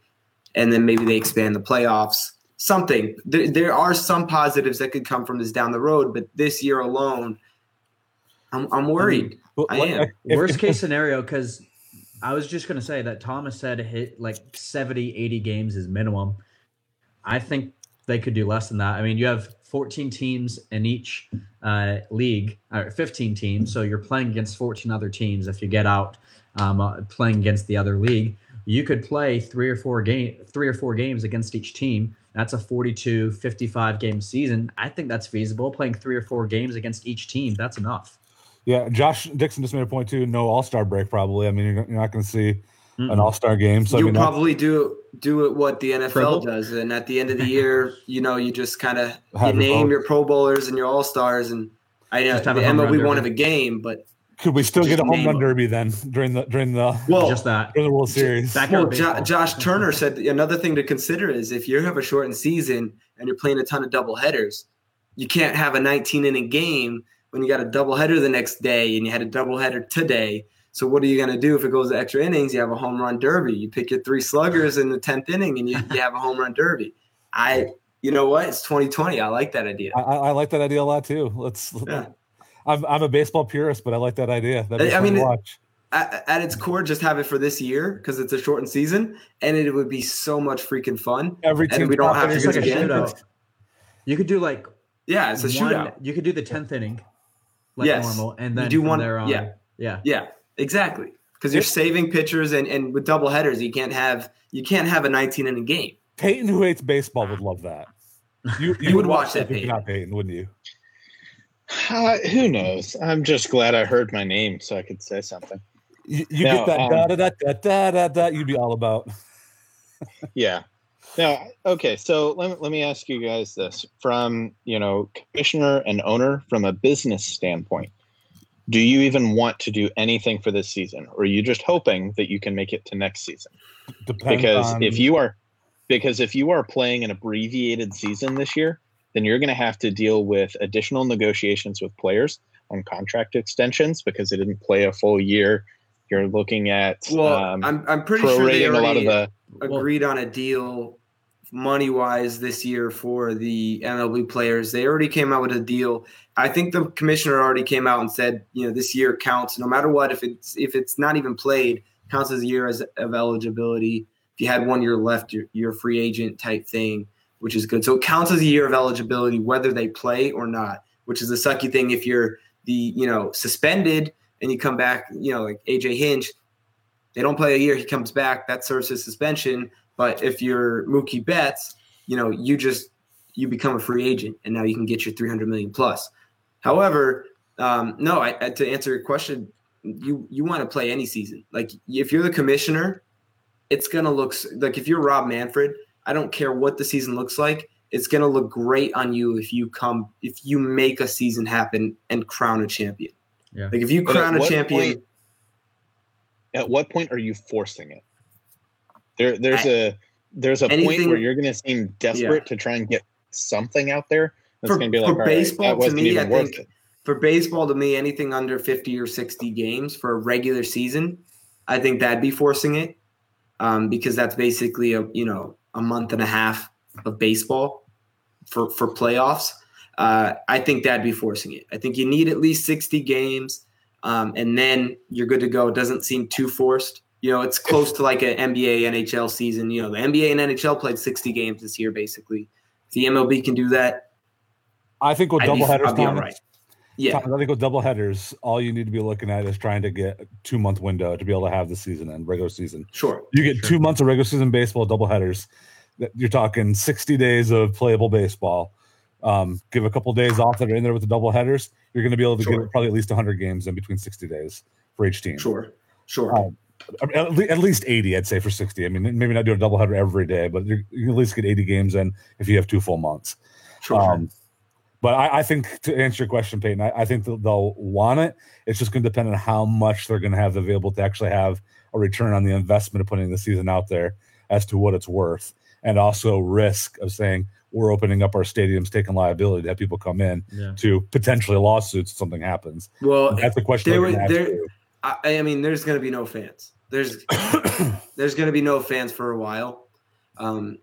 [SPEAKER 3] and then maybe they expand the playoffs. Something there, there are some positives that could come from this down the road, but this year alone, I'm, I'm worried.
[SPEAKER 1] But
[SPEAKER 3] I am.
[SPEAKER 1] if-
[SPEAKER 2] Worst
[SPEAKER 1] if-
[SPEAKER 2] case scenario, because I was just going to say that Thomas said hit like 70, 80 games is minimum. I think they could do less than that. I mean, you have 14 teams in each uh, league, or 15 teams. So you're playing against 14 other teams. If you get out um, uh, playing against the other league, you could play three or four game, three or four games against each team. That's a 42, 55 game season. I think that's feasible. Playing three or four games against each team, that's enough.
[SPEAKER 1] Yeah, Josh Dixon just made a point too. No All Star break, probably. I mean, you're, you're not going to see an
[SPEAKER 2] Mm-mm.
[SPEAKER 1] All Star game. So
[SPEAKER 3] You'll
[SPEAKER 1] mean,
[SPEAKER 3] probably do do it what the NFL
[SPEAKER 2] Dribble?
[SPEAKER 3] does, and at the end of the year, you know, you just kind of you
[SPEAKER 1] your
[SPEAKER 3] name
[SPEAKER 1] vote.
[SPEAKER 3] your Pro Bowlers and your All Stars, and I know
[SPEAKER 2] Just
[SPEAKER 3] the
[SPEAKER 2] have a home run
[SPEAKER 3] MLB won't have a game, but
[SPEAKER 1] could we still
[SPEAKER 3] just
[SPEAKER 1] get a home run derby then during the during the
[SPEAKER 3] well,
[SPEAKER 2] just that.
[SPEAKER 1] during the World Series?
[SPEAKER 2] Back
[SPEAKER 3] Well,
[SPEAKER 2] out
[SPEAKER 3] Jo- Josh Turner said another thing to consider is if you have a shortened season and you're playing a ton of double headers, you can't have a 19 inning game when you got a double header the next day and you had a double header today. So what are you going to do if it goes to extra innings? You have a home run derby. You pick your three sluggers in the 10th inning and you, you have a home run derby. I, you know what? It's 2020. I like that idea.
[SPEAKER 1] I, I I like that idea a lot too. Let's.
[SPEAKER 3] Yeah.
[SPEAKER 1] I'm I'm a baseball purist, but I like that idea. That'd
[SPEAKER 3] I mean,
[SPEAKER 1] watch.
[SPEAKER 3] At, at its core, just have it for this year because it's a shortened season and it would be so much freaking fun.
[SPEAKER 1] Every
[SPEAKER 3] and
[SPEAKER 1] team
[SPEAKER 3] we don't have to
[SPEAKER 2] It's
[SPEAKER 3] do
[SPEAKER 2] like a
[SPEAKER 3] it again.
[SPEAKER 2] shootout. You could do like
[SPEAKER 3] Yeah, it's a
[SPEAKER 2] one-
[SPEAKER 3] shootout.
[SPEAKER 2] You could do the tenth inning, like
[SPEAKER 3] Yes.
[SPEAKER 2] normal, and
[SPEAKER 3] You
[SPEAKER 2] then
[SPEAKER 3] do
[SPEAKER 2] from
[SPEAKER 3] one-
[SPEAKER 2] there on,
[SPEAKER 3] yeah.
[SPEAKER 2] yeah.
[SPEAKER 3] Yeah, exactly. Because you're saving pitchers, and, and with double headers, you can't have you can't have a 19 in a game.
[SPEAKER 1] Peyton, who hates baseball, would love that. You
[SPEAKER 3] You would watch that,
[SPEAKER 1] if
[SPEAKER 3] Peyton.
[SPEAKER 1] Not Peyton, wouldn't you?
[SPEAKER 4] Uh, who knows? I'm just glad I heard my name so I could say something.
[SPEAKER 1] You, you
[SPEAKER 4] No,
[SPEAKER 1] get that
[SPEAKER 4] um,
[SPEAKER 1] da da da da da da da. You'd be all about.
[SPEAKER 4] Yeah. Now, okay. So let me, let me ask you guys this from, you know, commissioner and owner from a business standpoint. Do you even want to do anything for this season or are you just hoping that you can make it to next season? Because
[SPEAKER 1] on,
[SPEAKER 4] if you are because if you are playing an abbreviated season this year, then you're going to have to deal with additional negotiations with players on contract extensions because they didn't play a full year. You're looking at
[SPEAKER 3] Well,
[SPEAKER 4] um,
[SPEAKER 3] I'm I'm pretty sure they
[SPEAKER 4] prorating a lot of
[SPEAKER 3] already
[SPEAKER 4] the
[SPEAKER 3] agreed on a deal money wise this year for the MLB players. They already came out with a deal. I think the commissioner already came out and said, you know, this year counts no matter what. If it's if it's not even played, counts as a year as, of eligibility. If you had one year left, you're, you're a free agent type thing, which is good. So it counts as a year of eligibility whether they play or not, which is a sucky thing if you're the you know suspended and you come back, you know, like AJ Hinch, they don't play a year, he comes back, that serves as suspension. But if you're Mookie Betts, you know, you just you become a free agent and now you can get your 300 million plus. However, um, no, I, I, to answer your question, you you want to play any season. Like if you're the commissioner, it's gonna look like if you're Rob Manfred, I don't care what the season looks like. It's gonna look great on you if you come if you make a season happen and crown a champion.
[SPEAKER 2] Yeah.
[SPEAKER 3] Like if you
[SPEAKER 4] But
[SPEAKER 3] crown a champion,
[SPEAKER 4] point- at what point are you forcing it? There, there's a there's a point where you're going to seem desperate to try and get something out there. That's
[SPEAKER 3] For-
[SPEAKER 4] going to be like,
[SPEAKER 3] for baseball,
[SPEAKER 4] that
[SPEAKER 3] to me, I think-
[SPEAKER 4] it.
[SPEAKER 3] for baseball to me anything under 50 or 60 games for a regular season i think that'd be forcing it um, because that's basically a you know a month and a half of baseball for for playoffs uh, i think that'd be forcing it i think you need at least 60 games um, and then you're good to go it doesn't seem too forced you know it's close to like an nba nhl season you know the nba and nhl played 60 games this year basically if the mlb can do that
[SPEAKER 1] I think with
[SPEAKER 3] be,
[SPEAKER 1] double headers,
[SPEAKER 3] be all right yeah
[SPEAKER 1] I think with double headers, all you need to be looking at is trying to get a two month window to be able to have the season and regular season.
[SPEAKER 3] sure
[SPEAKER 1] You get
[SPEAKER 2] Sure.
[SPEAKER 1] two months of regular season baseball, double headers. You're talking 60 days of playable baseball. Um, give a couple days off that are in there with the double headers. You're going to be able to
[SPEAKER 3] Sure.
[SPEAKER 1] get probably at least 100 games in between 60 days for each team.
[SPEAKER 3] Sure, sure.
[SPEAKER 1] Um, At, least 80, I'd say, for 60. I mean, maybe not do a double header every day, but you can at least get 80 games in if you have two full months.
[SPEAKER 3] sure.
[SPEAKER 1] Um, but I, I think to answer your question, Peyton, I, I think they'll want it. It's just going to depend on how much they're going to have available to actually have a return on the investment of putting the season out there as to what it's worth, and also risk of saying we're opening up our stadiums, taking liability to have people come in
[SPEAKER 2] Yeah.
[SPEAKER 1] to potentially lawsuits if something happens.
[SPEAKER 3] well,
[SPEAKER 1] That's the question.
[SPEAKER 3] there
[SPEAKER 1] they're
[SPEAKER 3] were-
[SPEAKER 1] gonna ask
[SPEAKER 3] there- I, I mean, there's going to be no fans. There's there's going to be no fans for a while, um,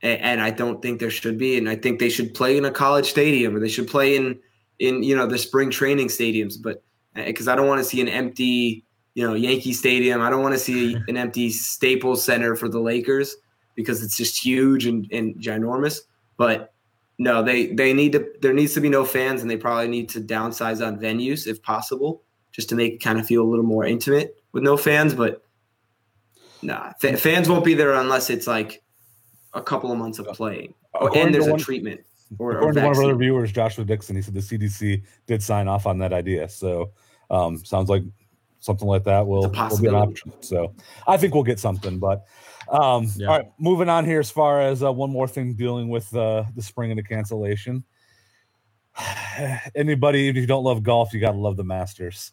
[SPEAKER 3] and, and I don't think there should be. And I think they should play in a college stadium, or they should play in in you know the spring training stadiums, but because I don't want to see an empty you know Yankee Stadium. I don't want to see an empty Staples Center for the Lakers because it's just huge and, and ginormous. But no, they they need to. There needs to be no fans, and they probably need to downsize on venues if possible, just to make it kind of feel a little more intimate with no fans. But nah, fa- fans won't be there unless it's like a couple of months of playing, or, and there's a treatment. Or, or
[SPEAKER 1] According to one of our other viewers, Joshua Dixon, he said the CDC did sign off on that idea. So um, sounds like something like that will, will be an option. So I think we'll get something. But um,
[SPEAKER 2] Yeah.
[SPEAKER 1] all right, moving on here as far as uh, one more thing dealing with uh, the spring and the cancellation. Anybody, if you don't love golf, you got to love the Masters.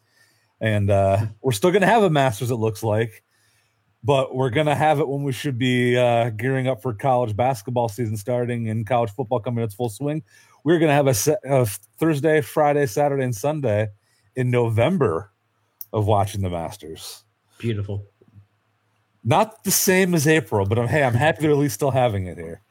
[SPEAKER 1] And uh, we're still going to have a Masters, it looks like. But we're going to have it when we should be uh, gearing up for college basketball season starting and college football coming in its full swing. We're going to have a, se- a Thursday, Friday, Saturday, and Sunday in November of watching the Masters.
[SPEAKER 2] Beautiful.
[SPEAKER 1] Not the same as April, but I'm, hey, I'm happy they're at least still having it here.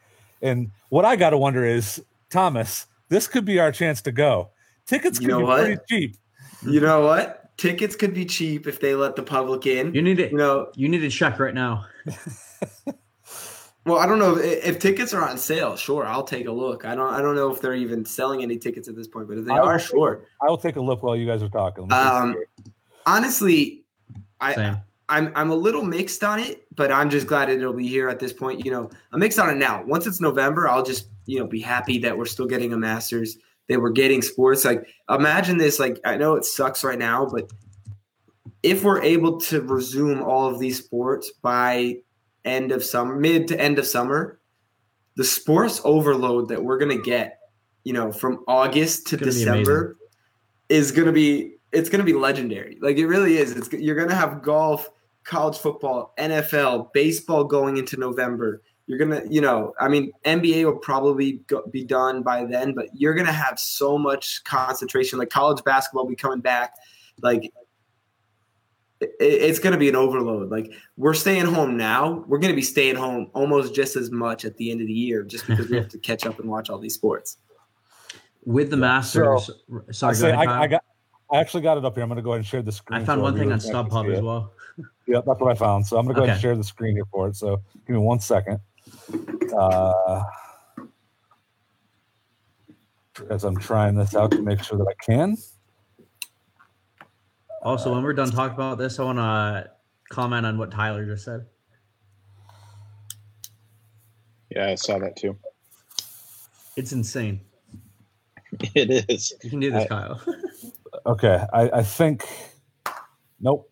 [SPEAKER 1] And what I got to wonder is, Thomas, this could be our chance to go. Tickets
[SPEAKER 3] You
[SPEAKER 1] could
[SPEAKER 3] know
[SPEAKER 1] be
[SPEAKER 3] what?
[SPEAKER 1] pretty cheap.
[SPEAKER 3] You know what? Tickets could be cheap if they let the public in.
[SPEAKER 2] You need to,
[SPEAKER 3] You
[SPEAKER 2] to
[SPEAKER 3] know,
[SPEAKER 2] you need to check right now.
[SPEAKER 3] well, I don't know if, if tickets are on sale. Sure, I'll take a look. I don't. I don't know if they're even selling any tickets at this point, but if they
[SPEAKER 1] I will
[SPEAKER 3] are, sure.
[SPEAKER 1] I will take a look while you guys are talking. Let me see
[SPEAKER 3] Um. Honestly, I,
[SPEAKER 2] Same.
[SPEAKER 3] I'm I'm a little mixed on it, but I'm just glad it'll be here at this point. You know, I'm mixed on it now. Once it's November, I'll just you know be happy that we're still getting a Masters, that we're getting sports. Like imagine this. Like I know it sucks right now, but if we're able to resume all of these sports by end of summer, mid to end of summer, the sports overload that we're gonna get, you know, from August to December is gonna be it's gonna be legendary. Like it really is. It's you're gonna have golf, college football, NFL, baseball going into November. You're gonna, you know, I mean, NBA will probably go, be done by then, but you're gonna have so much concentration. Like college basketball will be coming back. Like it, it's gonna be an overload. Like we're staying home now. We're gonna be staying home almost just as much at the end of the year, just because we have to catch up and watch all these sports.
[SPEAKER 2] With the
[SPEAKER 1] Yeah,
[SPEAKER 2] Masters,
[SPEAKER 1] I,
[SPEAKER 2] sorry, go
[SPEAKER 1] say,
[SPEAKER 2] ahead,
[SPEAKER 1] I, I got. I actually got it up here. I'm going to go ahead and share the screen.
[SPEAKER 2] I found
[SPEAKER 1] for
[SPEAKER 2] one thing on
[SPEAKER 1] viewers. I can
[SPEAKER 2] StubHub as well.
[SPEAKER 1] Yep, that's what I found. So I'm going to go ahead and share the screen here for it. So give me one second. Uh, as I'm trying this out to make sure that I can.
[SPEAKER 2] Also, when we're done talking about this, I want to comment on what Tyler just said.
[SPEAKER 4] Yeah, I saw that too.
[SPEAKER 2] It's insane.
[SPEAKER 4] It is.
[SPEAKER 2] You can do this,
[SPEAKER 4] I-
[SPEAKER 2] Kyle.
[SPEAKER 1] Okay, I, I think. Nope,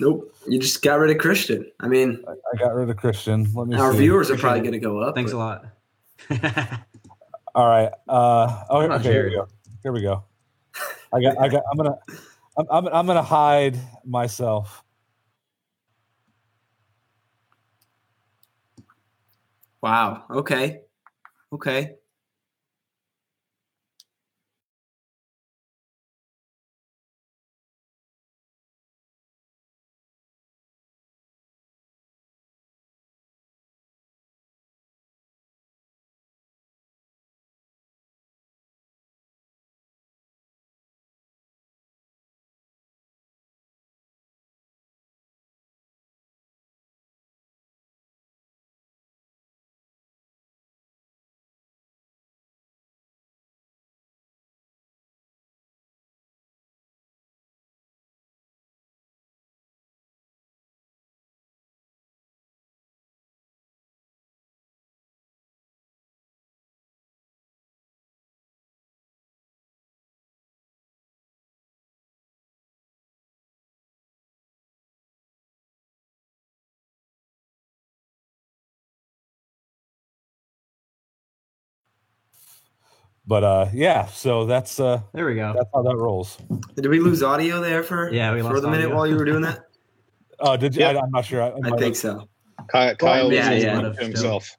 [SPEAKER 3] Nope, you just got rid of Christian. I mean,
[SPEAKER 1] I got rid of Christian. Let me.
[SPEAKER 3] our
[SPEAKER 1] see.
[SPEAKER 3] viewers are probably going to go up.
[SPEAKER 2] Thanks
[SPEAKER 3] but-
[SPEAKER 2] a lot.
[SPEAKER 1] All right. Uh, oh, okay. Here we go. Here we go. I got. I got. I'm gonna. I'm. I'm, I'm gonna hide myself.
[SPEAKER 3] Wow. Okay. Okay.
[SPEAKER 1] But uh, yeah. So that's uh,
[SPEAKER 2] There we go.
[SPEAKER 1] that's how that rolls.
[SPEAKER 3] Did we lose audio there for
[SPEAKER 2] Yeah, we
[SPEAKER 3] for
[SPEAKER 2] lost
[SPEAKER 3] the minute
[SPEAKER 2] audio.
[SPEAKER 3] while you were doing that?
[SPEAKER 1] Oh, did you?
[SPEAKER 4] Yeah.
[SPEAKER 1] I, I'm not sure. I,
[SPEAKER 3] I think so.
[SPEAKER 4] Ky- Kyle
[SPEAKER 3] yeah,
[SPEAKER 4] was
[SPEAKER 3] yeah.
[SPEAKER 4] listening to himself.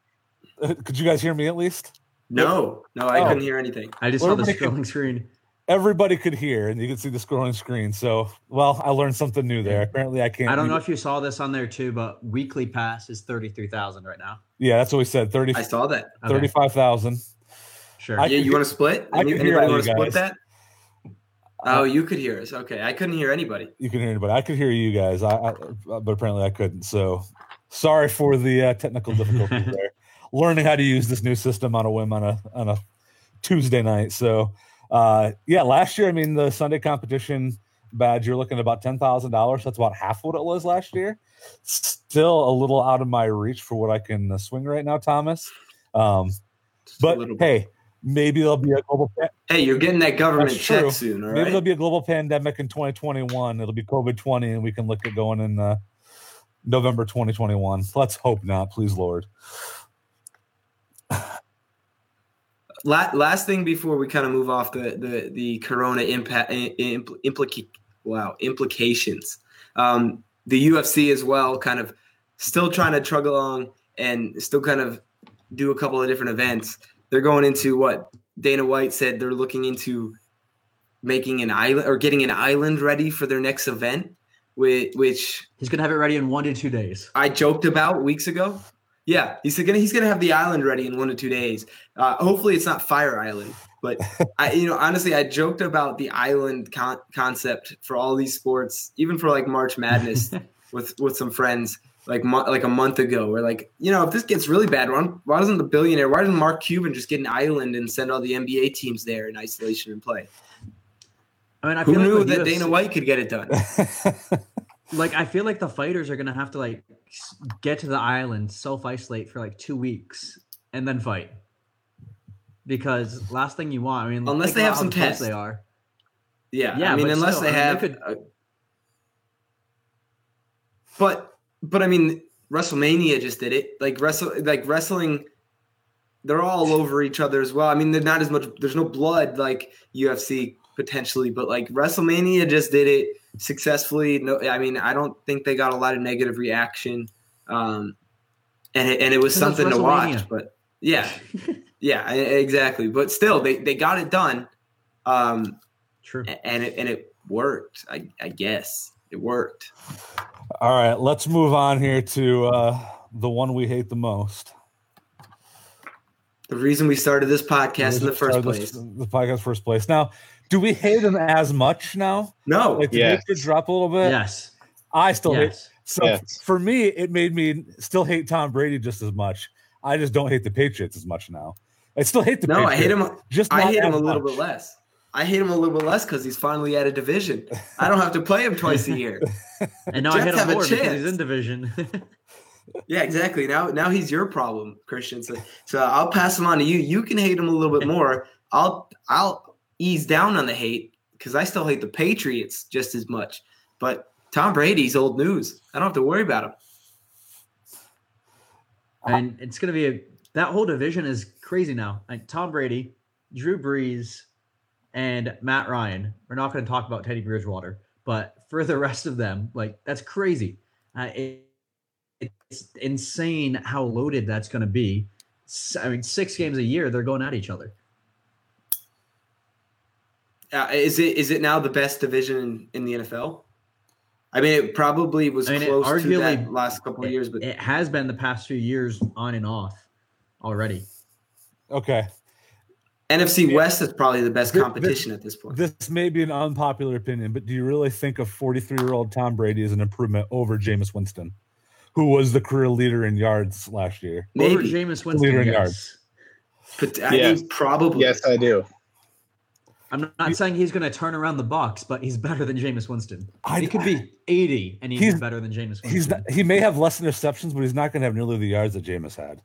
[SPEAKER 1] Could you guys hear me at least?
[SPEAKER 3] No, no, I
[SPEAKER 1] Oh.
[SPEAKER 3] couldn't hear anything.
[SPEAKER 2] I just
[SPEAKER 1] We're
[SPEAKER 2] saw the
[SPEAKER 1] making-
[SPEAKER 2] scrolling screen.
[SPEAKER 1] Everybody could hear, and you could see the scrolling screen. So, well, I learned something new there. Apparently, I can't.
[SPEAKER 2] I don't know
[SPEAKER 1] read
[SPEAKER 2] if you saw this on there too, but weekly pass is thirty three thousand right now.
[SPEAKER 1] Yeah, that's what we said. 30,
[SPEAKER 3] I saw that.
[SPEAKER 2] Okay,
[SPEAKER 1] 35,000.
[SPEAKER 2] Sure.
[SPEAKER 1] I
[SPEAKER 3] yeah,
[SPEAKER 1] can
[SPEAKER 3] you want to split?
[SPEAKER 1] I
[SPEAKER 3] Any, anybody want to split
[SPEAKER 1] that?
[SPEAKER 3] Oh, you could hear us. Okay, I couldn't hear anybody.
[SPEAKER 1] You can hear anybody. I could hear you guys, I, I but apparently I couldn't. So sorry for the uh, technical difficulties there. Learning how to use this new system on a whim on a on a Tuesday night. So uh, yeah, last year, I mean, the Sunday competition badge, you're looking at about ten thousand dollars. That's about half what it was last year. Still a little out of my reach for what I can uh, swing right now, Thomas. Um, but
[SPEAKER 3] little bit.
[SPEAKER 1] hey, maybe there'll be a global. pa-
[SPEAKER 3] hey, you're getting that government
[SPEAKER 1] That's
[SPEAKER 3] check
[SPEAKER 1] true.
[SPEAKER 3] soon. All
[SPEAKER 1] Maybe
[SPEAKER 3] right.
[SPEAKER 1] there'll be a global pandemic in 2021. It'll be COVID 20, and we can look at going in uh, November 2021. Let's hope not, please, Lord.
[SPEAKER 3] La- last thing before we kind of move off the the the corona impact impl- implica- wow implications um the ufc as well kind of still trying to trug along and still kind of do a couple of different events they're going into what dana white said they're looking into making an island or getting an island ready for their next event which, which
[SPEAKER 2] He's gonna have it ready in one to two days.
[SPEAKER 3] I joked about weeks ago. Yeah, he's gonna he's gonna have the island ready in one to two days. Uh, hopefully, it's not Fire Island, but I you know honestly, I joked about the island con- concept for all these sports, even for like March Madness with with some friends like mo- like a month ago. We're like, you know, if this gets really bad, why, why doesn't the billionaire, why doesn't Mark Cuban just get an island and send all the NBA teams there in isolation and play?
[SPEAKER 2] I mean, I
[SPEAKER 3] Who
[SPEAKER 2] feel
[SPEAKER 3] knew
[SPEAKER 2] like
[SPEAKER 3] that
[SPEAKER 2] UFC
[SPEAKER 3] Dana White could get it done?
[SPEAKER 2] like I feel like the fighters are gonna have to like get to the island, self isolate for like two weeks, and then fight. Because last thing you want, I mean,
[SPEAKER 3] Unless they have some tests.
[SPEAKER 2] they are.
[SPEAKER 3] Yeah,
[SPEAKER 2] Yeah,
[SPEAKER 3] I mean, unless
[SPEAKER 2] still,
[SPEAKER 3] they
[SPEAKER 2] I mean, they
[SPEAKER 3] have,
[SPEAKER 2] could-
[SPEAKER 3] uh, but but I mean, WrestleMania just did it. Like wrestle, like wrestling, they're all over each other as well. I mean, they're not as much. There's no blood like UFC potentially, but like WrestleMania just did it successfully. No, I mean, I don't think they got a lot of negative reaction, um, and it, and it was something to watch. But yeah, yeah, exactly. But still, they they got it done. Um,
[SPEAKER 2] True.
[SPEAKER 3] and it and it worked. I, I guess it worked.
[SPEAKER 1] All right, let's move on here to uh, the one we hate the most.
[SPEAKER 3] The reason we started this podcast in the first place.
[SPEAKER 1] this- The podcast first place. Now, do we hate them as much now?
[SPEAKER 3] No,
[SPEAKER 1] Like, did
[SPEAKER 4] Yes.
[SPEAKER 1] hatred drop a little bit?
[SPEAKER 2] Yes.
[SPEAKER 1] I still hate.
[SPEAKER 2] Yes.
[SPEAKER 1] So
[SPEAKER 4] Yes.
[SPEAKER 1] for me, it made me still hate Tom Brady just as much. I just don't hate the Patriots as much now. I still hate the
[SPEAKER 3] no, I hate him.
[SPEAKER 1] Just
[SPEAKER 3] I hate him a
[SPEAKER 1] as
[SPEAKER 3] little
[SPEAKER 1] much.
[SPEAKER 3] bit less. I hate him a little bit less because he's finally at a division. I don't have to play him twice a year.
[SPEAKER 2] And now I hit
[SPEAKER 3] have
[SPEAKER 2] him
[SPEAKER 3] a
[SPEAKER 2] more because he's in division.
[SPEAKER 3] Yeah, exactly. Now, now he's your problem, Christian. So, so I'll pass him on to you. You can hate him a little bit more. I'll, I'll ease down on the hate because I still hate the Patriots just as much. But Tom Brady's old news. I don't have to worry about him.
[SPEAKER 2] and it's gonna be a that whole division is crazy now. Like Tom Brady, Drew Brees, and Matt Ryan. We're not going to talk about Teddy Bridgewater, but for the rest of them, like that's crazy. Uh, it, it's insane how loaded that's going to be. I mean, six games a year, they're going at each other.
[SPEAKER 3] Uh, is it is it now the best division in, in the NFL? I mean, it probably was
[SPEAKER 2] I mean, it
[SPEAKER 3] close to that last couple of
[SPEAKER 2] It,
[SPEAKER 3] years, but
[SPEAKER 2] it has been the past few years on and off already.
[SPEAKER 1] Okay,
[SPEAKER 3] NFC West is probably the best
[SPEAKER 1] This-
[SPEAKER 3] competition at this point.
[SPEAKER 1] this may be an unpopular opinion, but do you really think a 43 year old Tom Brady is an improvement over Jameis Winston, who was the career leader in yards last year?
[SPEAKER 2] Over
[SPEAKER 3] Maybe,
[SPEAKER 2] Jameis
[SPEAKER 1] Leader
[SPEAKER 2] Winston,
[SPEAKER 1] in
[SPEAKER 2] yes.
[SPEAKER 1] yards.
[SPEAKER 3] but I
[SPEAKER 4] Yes.
[SPEAKER 3] think probably.
[SPEAKER 4] Yes, I do.
[SPEAKER 2] I'm not saying he's going to turn around the box, but he's better than Jameis Winston.
[SPEAKER 1] I-
[SPEAKER 2] he could be 80 and he's,
[SPEAKER 1] He's-
[SPEAKER 2] better than Jameis Winston.
[SPEAKER 1] He's not, he may have less interceptions, but he's not going to have nearly the yards that Jameis had.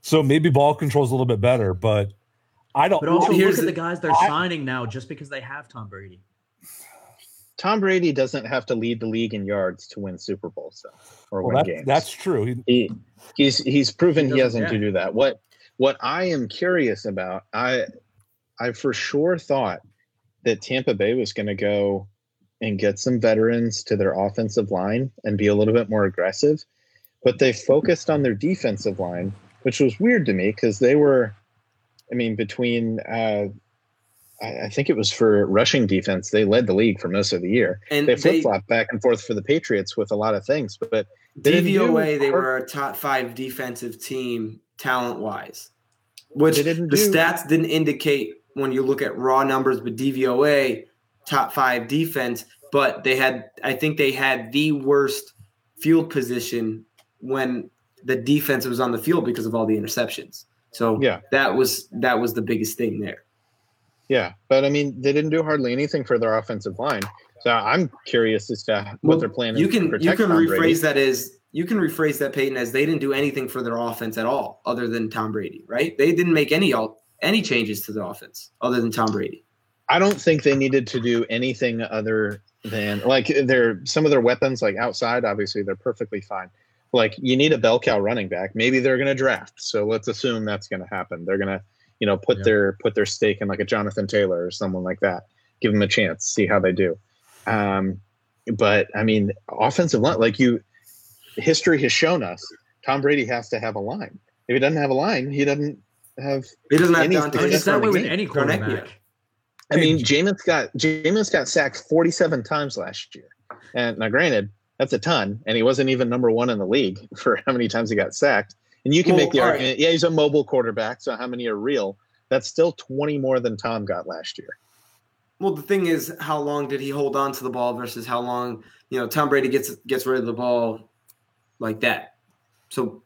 [SPEAKER 1] So maybe ball control's a little bit better, but I don't.
[SPEAKER 2] but also
[SPEAKER 3] Here's
[SPEAKER 2] look at
[SPEAKER 3] the-
[SPEAKER 2] the guys they're
[SPEAKER 1] I-
[SPEAKER 2] signing now just because they have Tom Brady.
[SPEAKER 4] Tom Brady doesn't have to lead the league in yards to win Super Bowls though, or
[SPEAKER 1] well,
[SPEAKER 4] win
[SPEAKER 1] that,
[SPEAKER 4] games.
[SPEAKER 1] that's true. He,
[SPEAKER 4] he he's he's proven
[SPEAKER 2] He
[SPEAKER 4] he,
[SPEAKER 2] doesn't-
[SPEAKER 4] hasn't
[SPEAKER 2] yeah.
[SPEAKER 4] to do that. What what I am curious about, I I for sure thought that Tampa Bay was going to go and get some veterans to their offensive line and be a little bit more aggressive, but they focused on their defensive line, which was weird to me because they were, I mean, between. Uh, I I think it was for rushing defense. They led the league for most of the year.
[SPEAKER 3] and
[SPEAKER 4] They flip flop back and forth for the Patriots with a lot of things, but they
[SPEAKER 3] DVOA, they were a top five defensive team talent wise, which the
[SPEAKER 4] do-
[SPEAKER 3] stats didn't indicate when you look at raw numbers, but DVOA, top five defense, but they had I think they had the worst field position when the defense was on the field because of all the interceptions. So
[SPEAKER 4] Yeah.
[SPEAKER 3] that was that was the biggest thing there.
[SPEAKER 4] Yeah, but I mean, they didn't do hardly anything for their offensive line. So I'm curious as to what
[SPEAKER 3] Well,
[SPEAKER 4] their plan is.
[SPEAKER 3] You can you can
[SPEAKER 4] Tom
[SPEAKER 3] rephrase
[SPEAKER 4] Brady.
[SPEAKER 3] that as you can rephrase that Peyton as they didn't do anything for their offense at all other than Tom Brady, right? They didn't make any all any changes to the offense other than Tom Brady.
[SPEAKER 4] I don't think they needed to do anything other than like their some of their weapons, like outside. Obviously, they're perfectly fine. Like you need a bell cow running back. Maybe they're going to draft. So let's assume that's going to happen. They're going to, you know, put
[SPEAKER 2] Yeah.
[SPEAKER 4] their put their stake in like a Jonathan Taylor or someone like that. Give them a chance, see how they do. Um, but I mean, offensive line, like you, history has shown us, Tom Brady has to have a line. If he doesn't have a line, he doesn't have
[SPEAKER 3] He doesn't have
[SPEAKER 4] Any-
[SPEAKER 3] Dante
[SPEAKER 2] I it's that way with any
[SPEAKER 3] Fournette,
[SPEAKER 2] quarterback.
[SPEAKER 3] yeah.
[SPEAKER 4] I mean, Jameis got Jameis got sacked 47 times last year. And now granted, that's a ton, and he wasn't even number one in the league for how many times he got sacked. And you can
[SPEAKER 3] Well,
[SPEAKER 4] make the
[SPEAKER 3] all right.
[SPEAKER 4] argument, yeah, he's a mobile quarterback, so how many are real? That's still 20 more than Tom got last year.
[SPEAKER 3] Well, the thing is, how long did he hold on to the ball versus how long, you know, Tom Brady gets gets rid of the ball like that. So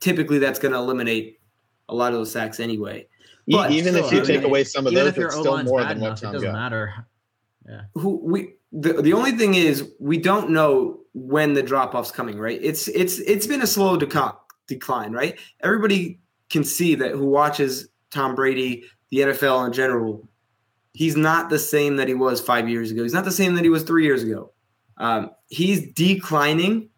[SPEAKER 3] typically, that's going to eliminate a lot of those sacks anyway. But
[SPEAKER 4] even
[SPEAKER 2] still,
[SPEAKER 4] if you
[SPEAKER 2] I
[SPEAKER 4] take
[SPEAKER 2] mean,
[SPEAKER 4] away some of
[SPEAKER 2] Even
[SPEAKER 4] those,
[SPEAKER 2] if your
[SPEAKER 4] it's
[SPEAKER 2] O
[SPEAKER 4] still
[SPEAKER 2] line's
[SPEAKER 4] more
[SPEAKER 2] bad
[SPEAKER 4] than what
[SPEAKER 2] enough, it doesn't
[SPEAKER 4] got.
[SPEAKER 2] matter.
[SPEAKER 3] Who we the, the only thing is we don't know when the drop off's coming. Right? It's it's it's been a slow decline. Right? Everybody can see that who watches Tom Brady, the NFL in general. He's not the same that he was five years ago. He's not the same that he was three years ago. Um, he's declining,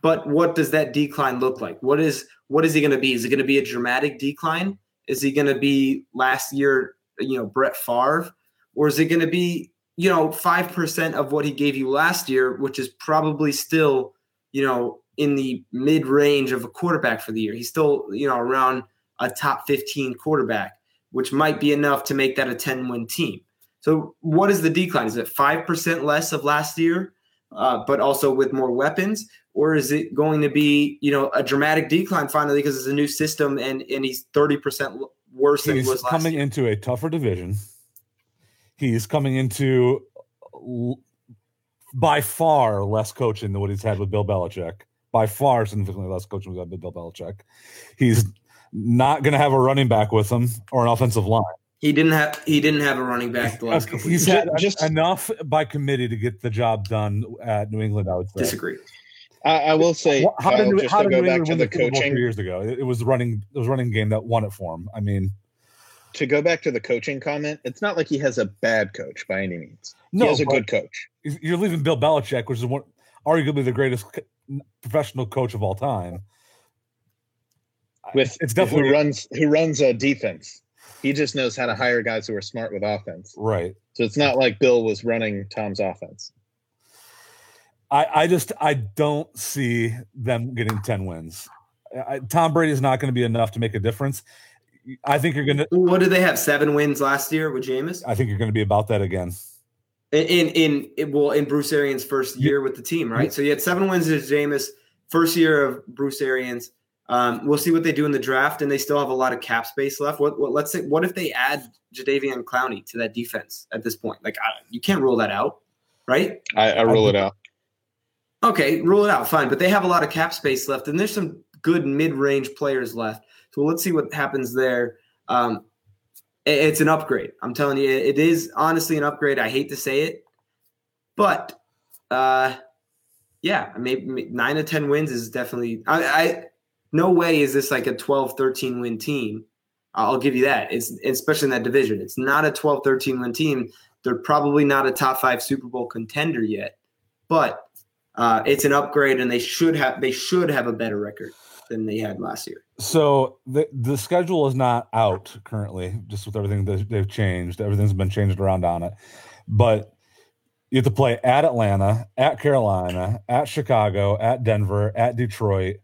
[SPEAKER 3] but what does that decline look like? What is what is he going to be? Is it going to be a dramatic decline? Is he going to be last year, you know, Brett Favre, or is it going to be you know five percent of what he gave you last year, which is probably still you know in the mid range of a quarterback for the year? He's still you know around a top fifteen quarterback, which might be enough to make that a ten win team. So what is the decline? Is it five percent less of last year, uh, but also with more weapons, or is it going to be you know a dramatic decline finally because it's a new system and and he's thirty percent worse than he was last
[SPEAKER 1] coming
[SPEAKER 3] year?
[SPEAKER 1] into a tougher division. He's coming into l- by far less coaching than what he's had with Bill Belichick. By far, significantly less coaching than with Bill Belichick. He's not going to have a running back with him or an offensive line.
[SPEAKER 3] He didn't have he didn't have a running back the last couple
[SPEAKER 1] He's had
[SPEAKER 4] Just-
[SPEAKER 1] enough by committee to get the job done at New England. I would say.
[SPEAKER 3] Disagree.
[SPEAKER 4] I, I will say,
[SPEAKER 1] Wha- how did
[SPEAKER 4] Kyle,
[SPEAKER 1] New,
[SPEAKER 4] just
[SPEAKER 1] how
[SPEAKER 4] to
[SPEAKER 1] did
[SPEAKER 4] go
[SPEAKER 1] New
[SPEAKER 4] back
[SPEAKER 1] England
[SPEAKER 4] to
[SPEAKER 1] win
[SPEAKER 4] the
[SPEAKER 1] the Super Bowl
[SPEAKER 4] coaching,
[SPEAKER 1] three years ago? It, it was running. It was running game that won it for him. I mean,
[SPEAKER 4] to go back to the coaching comment, it's not like he has a bad coach by any means.
[SPEAKER 1] no,
[SPEAKER 4] he has a good coach.
[SPEAKER 1] you're leaving Bill Belichick, which is one, arguably the greatest professional coach of all time.
[SPEAKER 4] with
[SPEAKER 1] it's definitely
[SPEAKER 4] who runs who runs a defense. He just knows how to hire guys who are smart with offense.
[SPEAKER 1] right.
[SPEAKER 4] So it's not like Bill was running Tom's offense.
[SPEAKER 1] I, I just I don't see them getting ten wins. I, Tom Brady is not going to be enough to make a difference. I think you're going to.
[SPEAKER 3] What did they have? Seven wins last year with Jameis.
[SPEAKER 1] I think you're going to be about that again.
[SPEAKER 3] In in, in in- well in Bruce Arians' first year with the team, right? So you had seven wins with Jameis, first year of Bruce Arians. Um, we'll see what they do in the draft, and they still have a lot of cap space left. What, what let's say, what if they add Jadeveon Clowney to that defense at this point? Like I, you can't rule that out, right?
[SPEAKER 4] I, I rule it out.
[SPEAKER 3] Okay, rule it out, fine. But they have a lot of cap space left, and there's some good mid-range players left. So let's see what happens there. Um, it- it's an upgrade. I'm telling you, it is honestly an upgrade. I hate to say it, but uh, yeah, maybe nine to ten wins is definitely. I, I no way is this like a 12, 13 win team. I'll give you that. It's especially in that division. It's not a 12, 13 win team. They're probably not a top five Super Bowl contender yet, but uh, it's an upgrade, and they should have they should have a better record than they had last year.
[SPEAKER 1] So the the schedule is not out currently, just with everything that they've changed. Everything's been changed around on it, but you have to play at Atlanta, at Carolina, at Chicago, at Denver, at Detroit,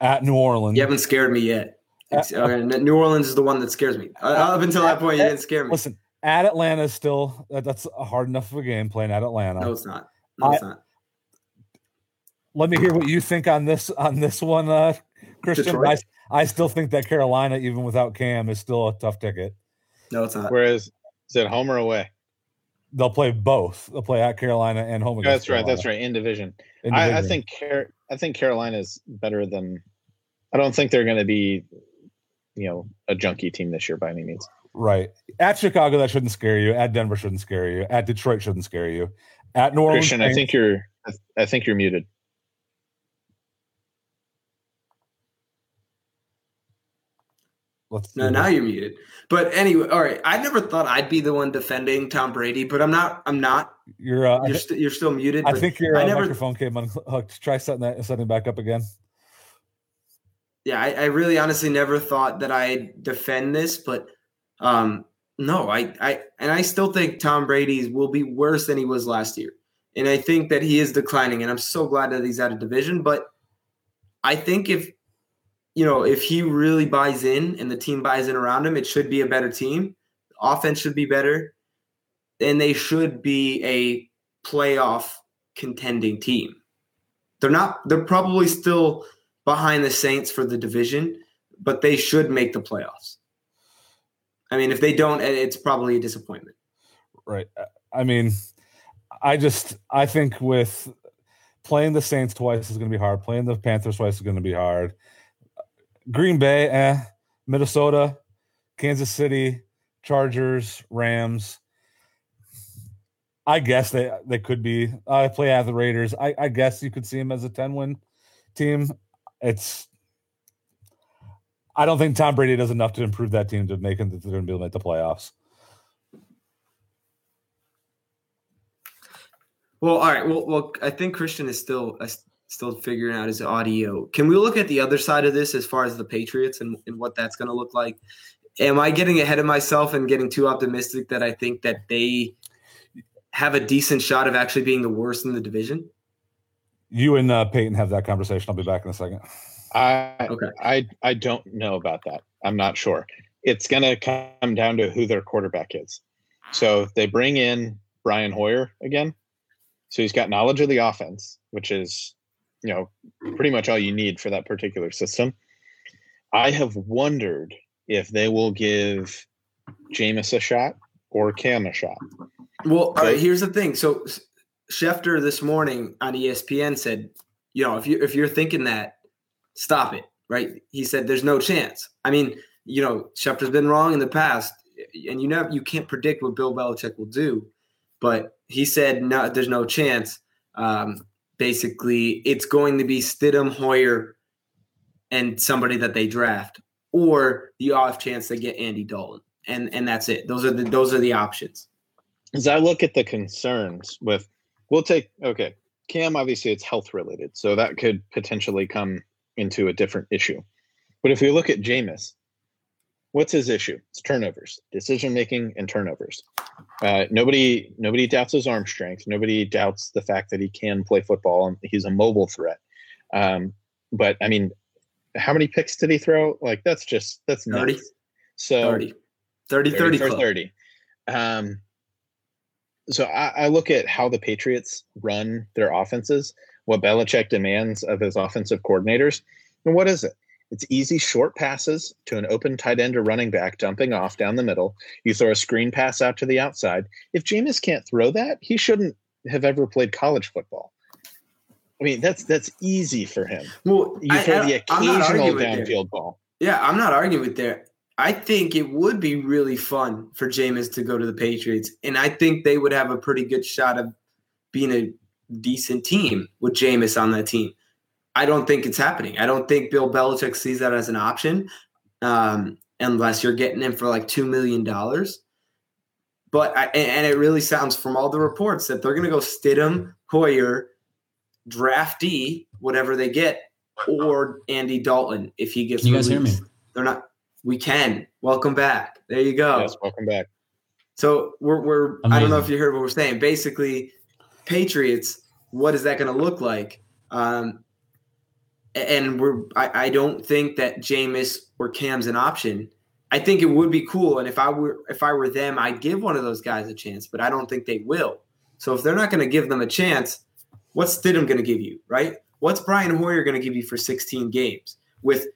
[SPEAKER 1] at New Orleans.
[SPEAKER 3] You haven't scared me yet.
[SPEAKER 1] Uh,
[SPEAKER 3] uh, New Orleans is the one that scares me. Uh, up until that point, you didn't scare me.
[SPEAKER 1] Listen, at Atlanta is still that, that's a hard enough of a game playing at Atlanta.
[SPEAKER 3] No, it's not. No, it's not.
[SPEAKER 1] Let me hear what you think on this on this one, uh, Christian. I, I still think that Carolina, even without Cam, is still a tough ticket.
[SPEAKER 3] No, it's not.
[SPEAKER 4] Whereas, is it home or away?
[SPEAKER 1] they'll play both. They'll play at Carolina and home against.
[SPEAKER 4] That's right. That's right. In division,
[SPEAKER 1] In
[SPEAKER 4] I, I think Car- I think Carolina's better than. I don't think they're going to be, you know, a junkie team this year by any means.
[SPEAKER 1] right at Chicago that shouldn't scare you. At Denver shouldn't scare you. At Detroit shouldn't scare you. At New Orleans,
[SPEAKER 4] Christian, I think you're. I think you're muted.
[SPEAKER 1] Let's
[SPEAKER 3] No, now you're muted. But anyway, all right. I never thought I'd be the one defending Tom Brady, but I'm not. I'm not.
[SPEAKER 1] you're. Uh,
[SPEAKER 3] You're, st- you're still muted.
[SPEAKER 1] I think your
[SPEAKER 3] I
[SPEAKER 1] uh,
[SPEAKER 3] never-
[SPEAKER 1] microphone came unhooked. Try setting that setting back up again.
[SPEAKER 3] yeah, I, I really honestly never thought that I'd defend this, but um, no, I, I and I still think Tom Brady's will be worse than he was last year. And I think that he is declining, and I'm so glad that he's out of division. But I think if you know, if he really buys in and the team buys in around him, it should be a better team. Offense should be better, and they should be a playoff contending team. They're not. They're probably still behind the Saints for the division, but they should make the playoffs. I mean, if they don't, it's probably a disappointment.
[SPEAKER 1] Right. I mean, I just I think with playing the Saints twice is going to be hard. Playing the Panthers twice is going to be hard. Green Bay, eh. Minnesota, Kansas City, Chargers, Rams. I guess they they could be. I play at the Raiders. I, I guess you could see them as a ten win team. It's. I don't think Tom Brady does enough to improve that team to make it. They're going to be able to make the playoffs.
[SPEAKER 3] Well, all right. Well, well, I think Christian is still still figuring out his audio. Can we look at the other side of this as far as the Patriots and, and what that's going to look like? Am I getting ahead of myself and getting too optimistic that I think that they have a decent shot of actually being the worst in the division?
[SPEAKER 1] You and uh, Peyton have that conversation. I'll be back in a second.
[SPEAKER 4] I
[SPEAKER 3] Okay.
[SPEAKER 4] I I don't know about that. I'm not sure. It's going to come down to who their quarterback is. So if they bring in Brian Hoyer again, so he's got knowledge of the offense, which is you know pretty much all you need for that particular system. I have wondered if they will give Jameis a shot or Cam a shot.
[SPEAKER 3] Well, all right.
[SPEAKER 4] So-
[SPEAKER 3] Here's the thing. So Schefter this morning on ESPN said, you know, if you if you're thinking that, stop it. Right? He said, there's no chance. I mean, you know, Schefter's been wrong in the past, and you know you can't predict what Bill Belichick will do. But he said, no, there's no chance. Um, basically, it's going to be Stidham, Hoyer, and somebody that they draft, or the off chance they get Andy Dalton, and and that's it. Those are the those are the options.
[SPEAKER 4] as I look at the concerns with, we'll take okay, Cam. Obviously, it's health related, so that could potentially come into a different issue. But if we look at Jameis, what's his issue? It's turnovers, decision making, and turnovers. Uh, nobody, nobody doubts his arm strength. Nobody doubts the fact that he can play football and he's a mobile threat. Um, but I mean, how many picks did he throw? Like that's just that's
[SPEAKER 3] 30.
[SPEAKER 4] nuts. So
[SPEAKER 3] 30. 30, 30,
[SPEAKER 4] 30 30. Um, so I, I look at how the Patriots run their offenses, what Belichick demands of his offensive coordinators. And what is it? It's easy short passes to an open tight end or running back dumping off down the middle. You throw a screen pass out to the outside. If Jameis can't throw that, he shouldn't have ever played college football. I mean, that's that's easy for him.
[SPEAKER 3] Well,
[SPEAKER 4] You
[SPEAKER 3] I-
[SPEAKER 4] throw
[SPEAKER 3] I-
[SPEAKER 4] the occasional downfield ball.
[SPEAKER 3] Yeah, I'm not arguing with there. I think it would be really fun for Jameis to go to the Patriots, and I think they would have a pretty good shot of being a decent team with Jameis on that team. I don't think it's happening. I don't think Bill Belichick sees that as an option, um, unless you're getting him for like two million dollars. But I, and and it really sounds from all the reports that they're going to go Stidham, Hoyer, draftee, whatever they get, or Andy Dalton if he gets.
[SPEAKER 2] Can you guys hear me?
[SPEAKER 3] They're not. We can. Welcome back. There you go.
[SPEAKER 4] Yes, welcome back.
[SPEAKER 3] So we're we're. I don't know if you heard what we're saying. Basically, Patriots. What is that going to look like? Um, and we're. I, I don't think that Jameis or Cam's an option. I think it would be cool, and if I were if I were them, I'd give one of those guys a chance. But I don't think they will. So if they're not going to give them a chance, what's Stidham going to give you, right? What's Brian Hoyer going to give you for 16 games with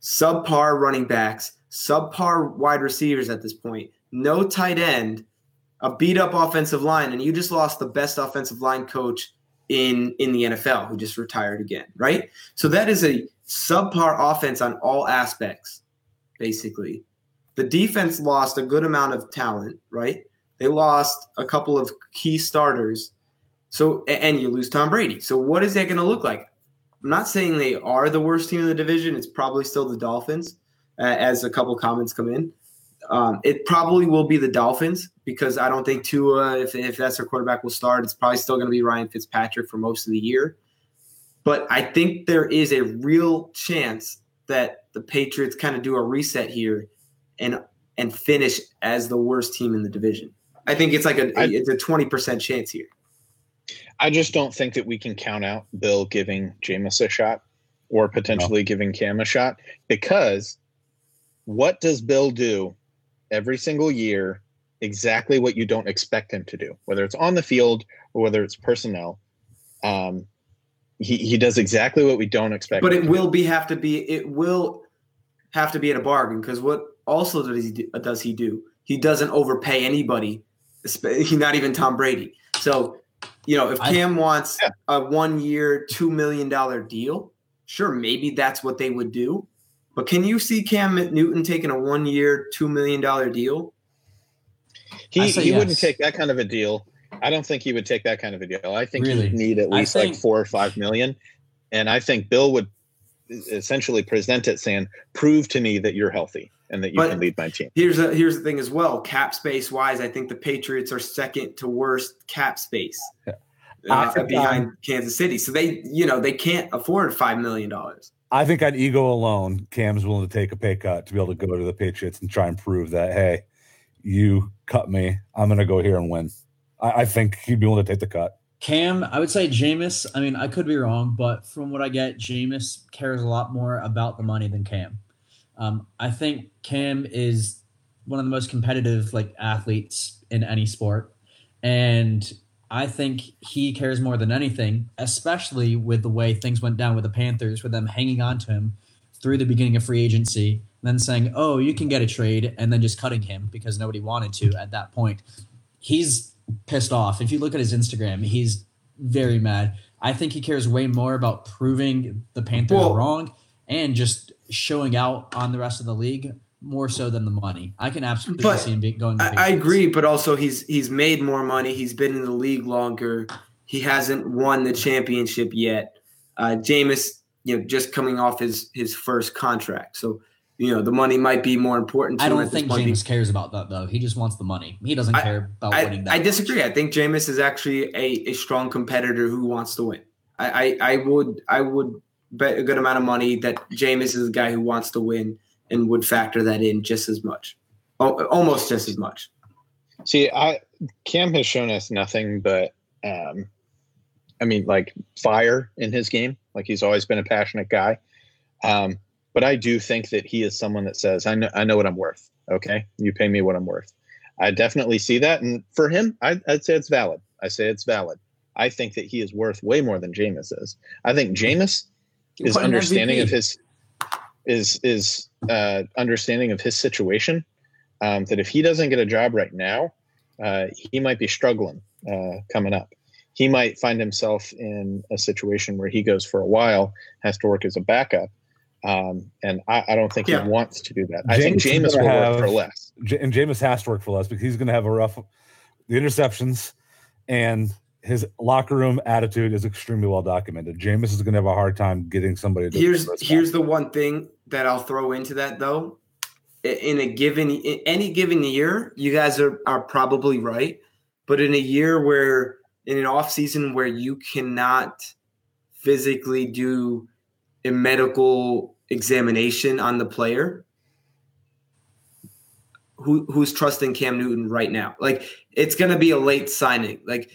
[SPEAKER 3] subpar running backs, subpar wide receivers at this point, no tight end, a beat up offensive line, and you just lost the best offensive line coach in in the NFL who just retired again, right? So that is a subpar offense on all aspects, basically. The defense lost a good amount of talent, right? They lost a couple of key starters. So and you lose Tom Brady. So what is that going to look like? I'm not saying they are the worst team in the division. It's probably still the Dolphins, uh, as a couple comments come in. Um, it probably will be the Dolphins because I don't think Tua, if, if that's their quarterback, will start. It's probably still going to be Ryan Fitzpatrick for most of the year. But I think there is a real chance that the Patriots kind of do a reset here and and finish as the worst team in the division. I think it's like a I, it's a twenty percent chance here.
[SPEAKER 4] I just don't think that we can count out Bill giving Jameis a shot or potentially no. giving Cam a shot because what does Bill do every single year? Exactly what you don't expect him to do, whether it's on the field or whether it's personnel. Um, he, he does exactly what we don't expect.
[SPEAKER 3] But it will do. be have to be it will have to be at a bargain because what also does he do, does he do? He doesn't overpay anybody, not even Tom Brady. So you know, if Cam I, wants yeah. a one year, $2 million deal, sure, maybe that's what they would do. But can you see Cam Newton taking a one year, $2 million deal?
[SPEAKER 4] He, he yes. wouldn't take that kind of a deal. I don't think he would take that kind of a deal. I think really? he'd need at least think, like four or five million. And I think Bill would essentially present it saying, prove to me that you're healthy and that you can lead my team.
[SPEAKER 3] Here's a, here's the thing as well. Cap space wise, I think the Patriots are second to worst cap space uh, behind um, Kansas City. So they, you know, they can't afford five million dollars.
[SPEAKER 1] I think on ego alone, Cam's willing to take a pay cut to be able to go to the Patriots and try and prove that, hey, you cut me, I'm going to go here and win. I, I think he'd be willing to take the cut.
[SPEAKER 2] Cam, I would say Jameis. I mean, I could be wrong, but from what I get, Jameis cares a lot more about the money than Cam. Um, I think Cam is one of the most competitive like athletes in any sport, and I think he cares more than anything, especially with the way things went down with the Panthers, with them hanging on to him through the beginning of free agency, then saying, "Oh, you can get a trade," and then just cutting him because nobody wanted to at that point. He's pissed off. If you look at his Instagram, he's very mad. I think he cares way more about proving the Panthers well, wrong and just showing out on the rest of the league more so than the money. I can absolutely but see him going.
[SPEAKER 3] I, I, agree, but also he's he's made more money. He's been in the league longer. He hasn't won the championship yet. Uh, Jameis, you know, just coming off his his first contract, so you know the money might be more important.
[SPEAKER 2] I don't think Jameis cares about that though. He just wants the money. He doesn't I, care about
[SPEAKER 3] I,
[SPEAKER 2] winning.
[SPEAKER 3] That I disagree. I think Jameis is actually a, a strong competitor who wants to win. I, I, I would I would bet a good amount of money that Jameis is a guy who wants to win and would factor that in just as much, almost just as much.
[SPEAKER 4] See, I Cam has shown us nothing but, um, I mean, like fire in his game. Like he's always been a passionate guy. Um, but I do think that he is someone that says, "I know, I know what I'm worth." Okay, you pay me what I'm worth. I definitely see that, and for him, I, I'd say it's valid. I say it's valid. I think that he is worth way more than Jameis is. I think Jameis is understanding of his is is uh, understanding of his situation. Um, that if he doesn't get a job right now, uh, he might be struggling uh, coming up. He might find himself in a situation where he goes for a while, has to work as a backup, um, and I, I, don't think yeah. he wants to do that. James I think Jameis will have, work for less,
[SPEAKER 1] and Jameis has to work for less because he's going to have a rough the interceptions and his locker room attitude is extremely well documented. Jameis is going to have a hard time getting somebody.
[SPEAKER 3] To here's here's the one thing that I'll throw into that though. In a given in any given year, you guys are are probably right, but in a year where in an off season where you cannot physically do a medical examination on the player, who who's trusting Cam Newton right now? Like it's going to be a late signing. Like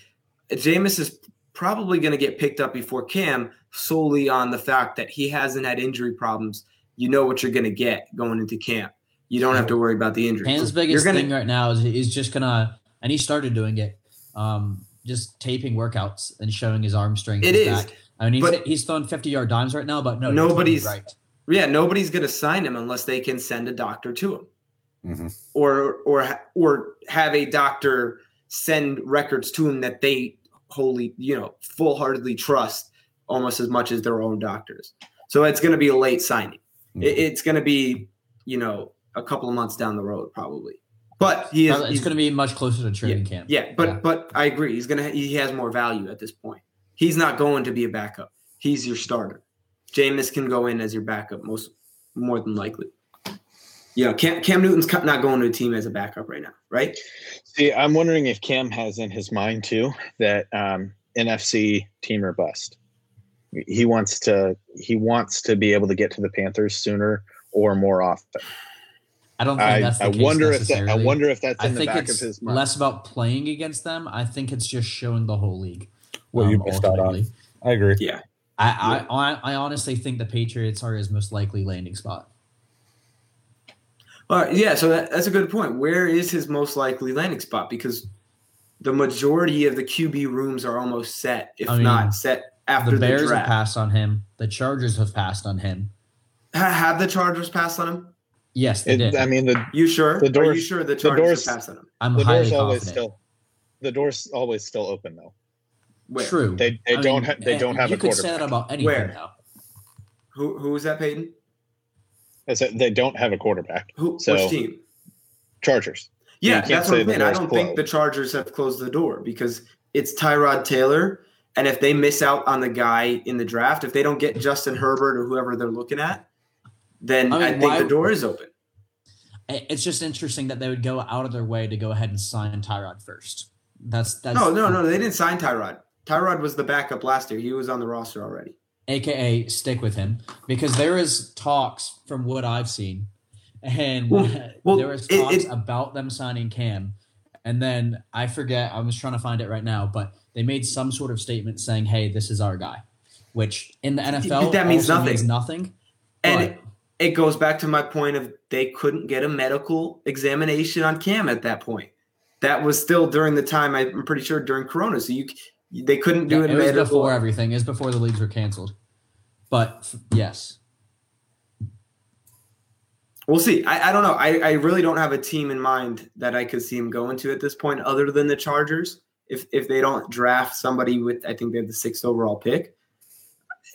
[SPEAKER 3] Jameis is probably going to get picked up before Cam solely on the fact that he hasn't had injury problems. You know what you're going to get going into camp. You don't have to worry about the injury.
[SPEAKER 2] Cam's biggest gonna, thing right now is he's just gonna, and he started doing it, um, just taping workouts and showing his arm strength.
[SPEAKER 3] It is. Back.
[SPEAKER 2] I mean, he's, he's throwing 50 yard dimes right now, but no,
[SPEAKER 3] nobody's right. Yeah, nobody's going to sign him unless they can send a doctor to him, mm-hmm. or or or have a doctor send records to him that they wholly, you know, full heartedly trust almost as much as their own doctors. So it's going to be a late signing.
[SPEAKER 1] Mhm.
[SPEAKER 3] It's going to be, you know, a couple of months down the road probably. But he is.
[SPEAKER 2] it's
[SPEAKER 3] he's-
[SPEAKER 2] going to be much closer to training camp.
[SPEAKER 3] yeah, but
[SPEAKER 2] Yeah.
[SPEAKER 3] but I agree. He's gonna he has more value at this point. He's not going to be a backup. He's your starter. Jameis can go in as your backup most more than likely. You know, Cam, Cam Newton's not going to a team as a backup right now, right?
[SPEAKER 4] See, I'm wondering if Cam has in his mind too that um, NFC team or bust. He wants to he wants to be able to get to the Panthers sooner or more often.
[SPEAKER 2] I don't think
[SPEAKER 4] I,
[SPEAKER 2] that's the
[SPEAKER 4] I
[SPEAKER 2] case
[SPEAKER 4] wonder if that I wonder if that's
[SPEAKER 2] I
[SPEAKER 4] in the
[SPEAKER 2] think
[SPEAKER 4] back of
[SPEAKER 2] it's
[SPEAKER 4] his mind.
[SPEAKER 2] less about playing against them. I think it's just showing the whole league.
[SPEAKER 1] What you
[SPEAKER 2] um,
[SPEAKER 1] missed out on. I agree.
[SPEAKER 3] Yeah.
[SPEAKER 2] I, I, I, I honestly think the Patriots are his most likely landing spot.
[SPEAKER 3] All right, yeah, so that, that's a good point. Where is his most likely landing spot? Because the majority of the QB rooms are almost set, if
[SPEAKER 2] I mean,
[SPEAKER 3] not set after
[SPEAKER 2] the
[SPEAKER 3] the,
[SPEAKER 2] Bears have passed on him. The Chargers have passed on him.
[SPEAKER 3] Ha- have the Chargers passed on him?
[SPEAKER 2] Yes, they
[SPEAKER 4] It-
[SPEAKER 2] did.
[SPEAKER 4] I mean the
[SPEAKER 3] You sure?
[SPEAKER 4] The
[SPEAKER 3] are you
[SPEAKER 4] doors-
[SPEAKER 3] sure the
[SPEAKER 4] the doors-
[SPEAKER 3] have passed on him?
[SPEAKER 2] I'm
[SPEAKER 4] the
[SPEAKER 2] highly
[SPEAKER 4] door's always
[SPEAKER 2] confident.
[SPEAKER 4] still the door's always still open though.
[SPEAKER 3] Where?
[SPEAKER 2] True.
[SPEAKER 4] They they
[SPEAKER 2] I
[SPEAKER 4] don't
[SPEAKER 2] mean,
[SPEAKER 4] ha- they eh, don't
[SPEAKER 2] eh,
[SPEAKER 4] have
[SPEAKER 2] you
[SPEAKER 4] a
[SPEAKER 2] could say that
[SPEAKER 4] quarterback.
[SPEAKER 2] about anything
[SPEAKER 3] Where?
[SPEAKER 2] now.
[SPEAKER 3] Who who was that, Peyton?
[SPEAKER 4] I they don't have a quarterback.
[SPEAKER 3] Who
[SPEAKER 4] So-
[SPEAKER 3] which team?
[SPEAKER 4] Chargers.
[SPEAKER 3] Yeah, that's what I'm saying. I don't think the Chargers have closed the door because it's Tyrod Taylor. And if they miss out on the guy in the draft, if they don't get Justin Herbert or whoever they're looking at, then
[SPEAKER 2] I
[SPEAKER 3] I, think
[SPEAKER 2] why-
[SPEAKER 3] the door is open.
[SPEAKER 2] It's just interesting that they would go out of their way to go ahead and sign Tyrod first. That's that's
[SPEAKER 3] No, no, no. They didn't sign Tyrod. Tyrod was the backup last year. He was on the roster already.
[SPEAKER 2] AKA stick with him because there is talks from what I've seen, and
[SPEAKER 3] Well- well,
[SPEAKER 2] there was
[SPEAKER 3] it-
[SPEAKER 2] talks
[SPEAKER 3] it-
[SPEAKER 2] about them signing Cam, and then I forget. I was trying to find it right now, but they made some sort of statement saying, "Hey, this is our guy," which in the NFL
[SPEAKER 3] that means nothing.
[SPEAKER 2] Means nothing.
[SPEAKER 3] And it, it goes back to my point of they couldn't get a medical examination on Cam at that point. That was still during the time I'm pretty sure during Corona. So you they couldn't do
[SPEAKER 2] Yeah,
[SPEAKER 3] it.
[SPEAKER 2] it was before everything. It was before the leagues were canceled. But yes,
[SPEAKER 3] We'll see. I, I don't know. I, I really don't have a team in mind that I could see him going to at this point, other than the Chargers. If if they don't draft somebody with, I think they have the sixth overall pick.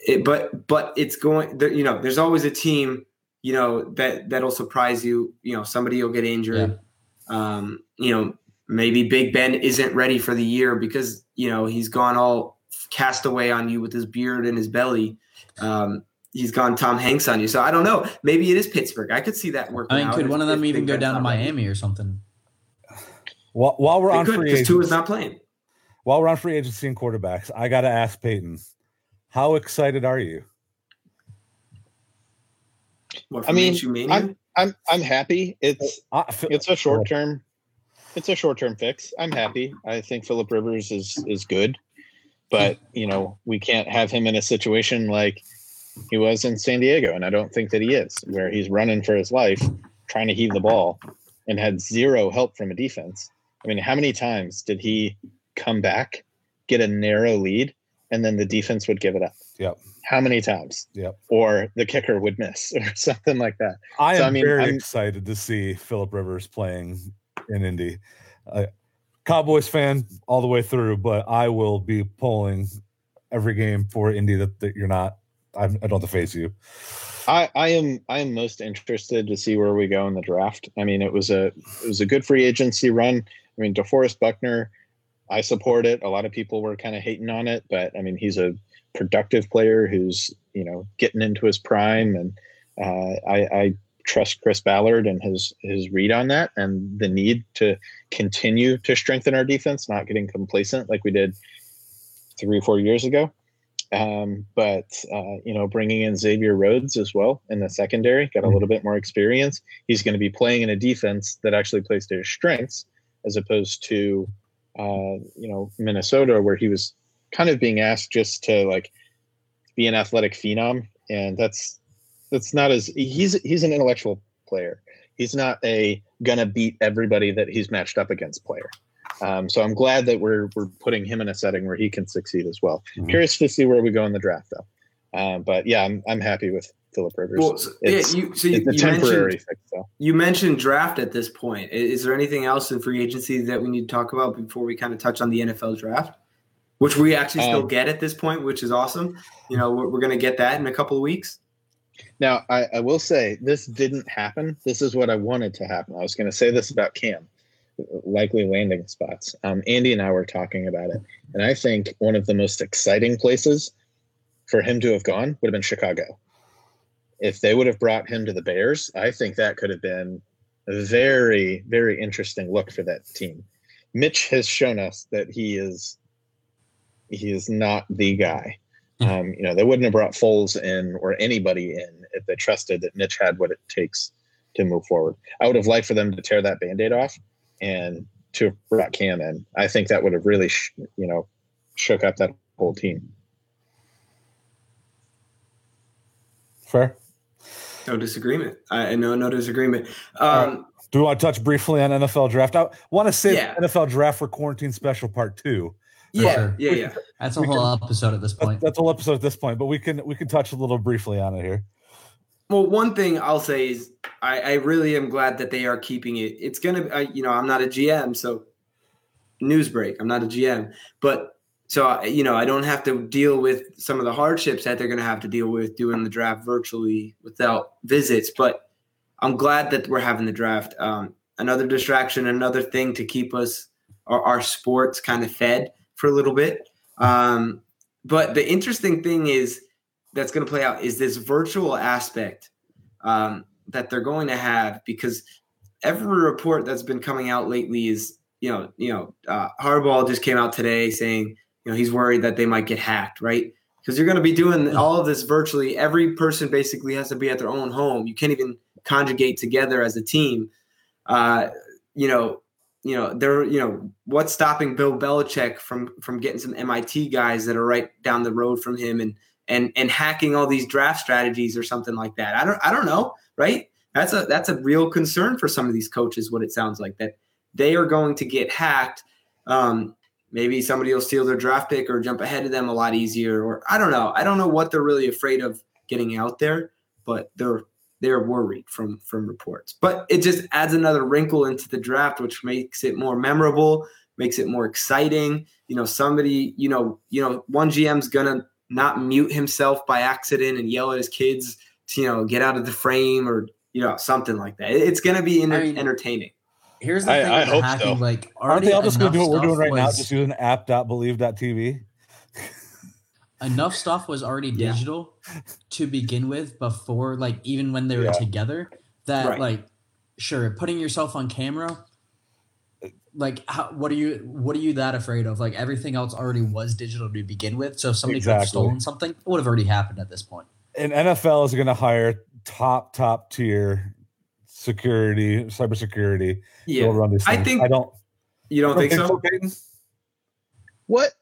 [SPEAKER 3] It, but but it's going. there- You know, there's always a team. You know that that'll surprise you. You know, somebody will get injured. Um, you know, maybe Big Ben isn't ready for the year because you know he's gone all cast away on you with his beard and his belly. Um, he's gone Tom Hanks on you. So I don't know. Maybe it is Pittsburgh. I could see that working.
[SPEAKER 2] I mean,
[SPEAKER 3] out
[SPEAKER 2] could one of them even
[SPEAKER 3] Big
[SPEAKER 2] go
[SPEAKER 3] Ben's
[SPEAKER 2] down to
[SPEAKER 3] not ready.
[SPEAKER 2] Miami or something?
[SPEAKER 1] While, while we're
[SPEAKER 3] They
[SPEAKER 1] on
[SPEAKER 3] could
[SPEAKER 1] free
[SPEAKER 3] because Tua's
[SPEAKER 1] agency,
[SPEAKER 3] not playing.
[SPEAKER 1] while we're on free agency and quarterbacks, I got to ask Peyton, how excited are you?
[SPEAKER 3] What,
[SPEAKER 4] I
[SPEAKER 3] for
[SPEAKER 4] mean,
[SPEAKER 3] Minshew Mania?
[SPEAKER 4] I'm I'm happy. It's
[SPEAKER 1] I
[SPEAKER 4] it's a short term it's a short term fix. I'm happy. I think Philip Rivers is is good. But, you know, we can't have him in a situation like he was in San Diego, and I don't think that he is, where he's running for his life, trying to heave the ball, and had zero help from a defense. I mean, how many times did he come back, get a narrow lead, and then the defense would give it up?
[SPEAKER 1] Yep.
[SPEAKER 4] How many times?
[SPEAKER 1] Yep.
[SPEAKER 4] Or the kicker would miss, or something like that.
[SPEAKER 1] I am
[SPEAKER 4] I mean,
[SPEAKER 1] very
[SPEAKER 4] I'm-
[SPEAKER 1] excited to see Philip Rivers playing in Indy. Uh, Cowboys fan all the way through, but I will be pulling every game for Indy that, that you're not. I'm, I don't have to face you.
[SPEAKER 4] I, I am I am most interested to see where we go in the draft. I mean, it was a it was a good free agency run. I mean, DeForest Buckner, I support it. A lot of people were kind of hating on it, but I mean, he's a productive player who's you know getting into his prime, and uh, I, I trust Chris Ballard and his his read on that and the need to continue to strengthen our defense, not getting complacent like we did three or four years ago. Um, but uh, you know, bringing in Xavier Rhodes as well in the secondary, got a
[SPEAKER 1] Mhm.
[SPEAKER 4] little bit more experience. He's going to be playing in a defense that actually plays to his strengths, as opposed to uh, you know Minnesota, where he was kind of being asked just to like be an athletic phenom, and that's that's not as he's he's an intellectual player. He's not a gonna beat everybody that he's matched up against player. Um, so I'm glad that we're we're putting him in a setting where he can succeed as well.
[SPEAKER 1] Mhm.
[SPEAKER 4] Curious to see where we go in the draft, though. Um, but yeah, I'm I'm happy with Philip Rivers.
[SPEAKER 3] Well, so, yeah, you, so you,
[SPEAKER 4] a
[SPEAKER 3] you
[SPEAKER 4] temporary
[SPEAKER 3] mentioned
[SPEAKER 4] fix, though.
[SPEAKER 3] you mentioned draft at this point. I- Is there anything else in free agency that we need to talk about before we kind of touch on the NFL draft, which we actually still
[SPEAKER 4] Um,
[SPEAKER 3] get at this point, which is awesome. You know, we're, we're going to get that in a couple of weeks.
[SPEAKER 4] Now, I, I will say this didn't happen. This is what I wanted to happen. I was going to say this about Cam, likely landing spots. Um, Andy and I were talking about it, and I think one of the most exciting places for him to have gone would have been Chicago. If they would have brought him to the Bears, I think that could have been a very, very interesting look for that team. Mitch has shown us that he is he is not the guy. Um, you know, they wouldn't have brought Foles in or anybody in if they trusted that Mitch had what it takes to move forward. I would have liked for them to tear that band-aid off and to have brought Cam in. I think that would have really, sh- you know, shook up that whole team.
[SPEAKER 1] Fair.
[SPEAKER 3] No disagreement. I no no disagreement. Um,
[SPEAKER 1] Do we want to touch briefly on NFL draft? I want to say
[SPEAKER 3] Yeah.
[SPEAKER 1] NFL draft for quarantine special part two.
[SPEAKER 3] yeah,
[SPEAKER 2] sure.
[SPEAKER 3] yeah, yeah.
[SPEAKER 2] That's a
[SPEAKER 1] We
[SPEAKER 2] whole episode at this point.
[SPEAKER 1] that's a whole episode at this point, but we can we can touch a little briefly on it here.
[SPEAKER 3] Well, one thing I'll say is I, I really am glad that they are keeping it. It's gonna, I, you know, I'm not a GM, so news break. I'm not a GM, but so you know, I don't have to deal with some of the hardships that they're gonna have to deal with doing the draft virtually without visits. But I'm glad that we're having the draft. Um, another distraction, another thing to keep us our, our sports kind of fed for a little bit. Um, but the interesting thing is that's going to play out is this virtual aspect um, that they're going to have because every report that's been coming out lately is you know you know uh, Harbaugh just came out today saying you know he's worried that they might get hacked right? Because you're going to be doing all of this virtually. Every person basically has to be at their own home. You can't even conjugate together as a team. Uh, you know you know there you know what's stopping Bill Belichick from from getting some MIT guys that are right down the road from him and and and hacking all these draft strategies or something like that. I don't I don't know, right? That's a that's a real concern for some of these coaches. What it sounds like that they are going to get hacked. Um, maybe somebody will steal their draft pick or jump ahead of them a lot easier, or I don't know. I don't know what they're really afraid of getting out there, but they're they're worried from from reports. But it just adds another wrinkle into the draft, which makes it more memorable, makes it more exciting. You know, somebody, you know, you know, one GM's gonna not mute himself by accident and yell at his kids to, you know, get out of the frame or, you know, something like that. It's going to be enter-
[SPEAKER 2] I mean-
[SPEAKER 3] entertaining.
[SPEAKER 2] Here's the
[SPEAKER 4] I-
[SPEAKER 2] thing
[SPEAKER 4] I hope
[SPEAKER 2] hacking,
[SPEAKER 4] so.
[SPEAKER 2] like
[SPEAKER 1] Aren't they all just going to do what we're doing
[SPEAKER 2] stuff
[SPEAKER 1] right now?
[SPEAKER 2] was-
[SPEAKER 1] Just using app.believe.tv?
[SPEAKER 2] enough stuff was already
[SPEAKER 3] Yeah.
[SPEAKER 2] digital to begin with before like even when they were
[SPEAKER 1] Yeah.
[SPEAKER 2] together that
[SPEAKER 3] Right.
[SPEAKER 2] like sure putting yourself on camera like how, what are you what are you that afraid of like everything else already was digital to begin with so if somebody could have stolen something it would have already happened at this point
[SPEAKER 1] And NFL is going to hire top, top tier security, cybersecurity. to
[SPEAKER 3] Yeah.
[SPEAKER 1] run these
[SPEAKER 3] I think-
[SPEAKER 1] I don't,
[SPEAKER 3] You don't think so?
[SPEAKER 1] Peyton?
[SPEAKER 4] What?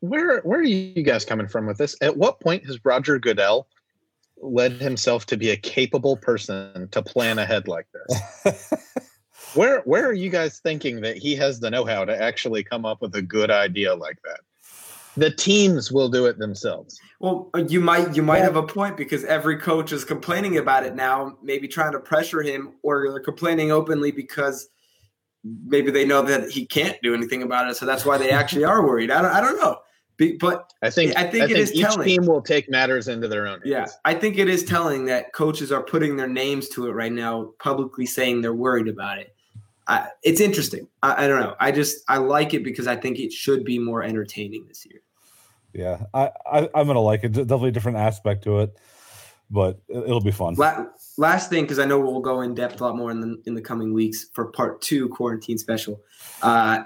[SPEAKER 4] Where? Where are you guys coming from with this? At what point has Roger Goodell led himself to be a capable person to plan ahead like this? Where Where are you guys thinking that he has the know-how to actually come up with a good idea like that? The teams will do it themselves.
[SPEAKER 3] Well, uh, you might you might have a point because every coach is complaining about it now, maybe trying to pressure him, or they're complaining openly because maybe they know that he can't do anything about it, so that's why they actually are worried. I don't I don't know, Be- but
[SPEAKER 4] I think.
[SPEAKER 3] I think it is
[SPEAKER 4] each
[SPEAKER 3] telling.
[SPEAKER 4] team will take matters into their own.
[SPEAKER 3] yeah. I think it is telling that coaches are putting their names to it right now, publicly saying they're worried about it. I, it's interesting. I, I don't know. I just I like it because I think it should be more entertaining this year.
[SPEAKER 1] Yeah, I, I I'm gonna like it. Definitely a different aspect to it, but it- it'll be fun.
[SPEAKER 3] La- last thing, because I know we'll go in depth a lot more in the in the coming weeks for part two quarantine special. Uh,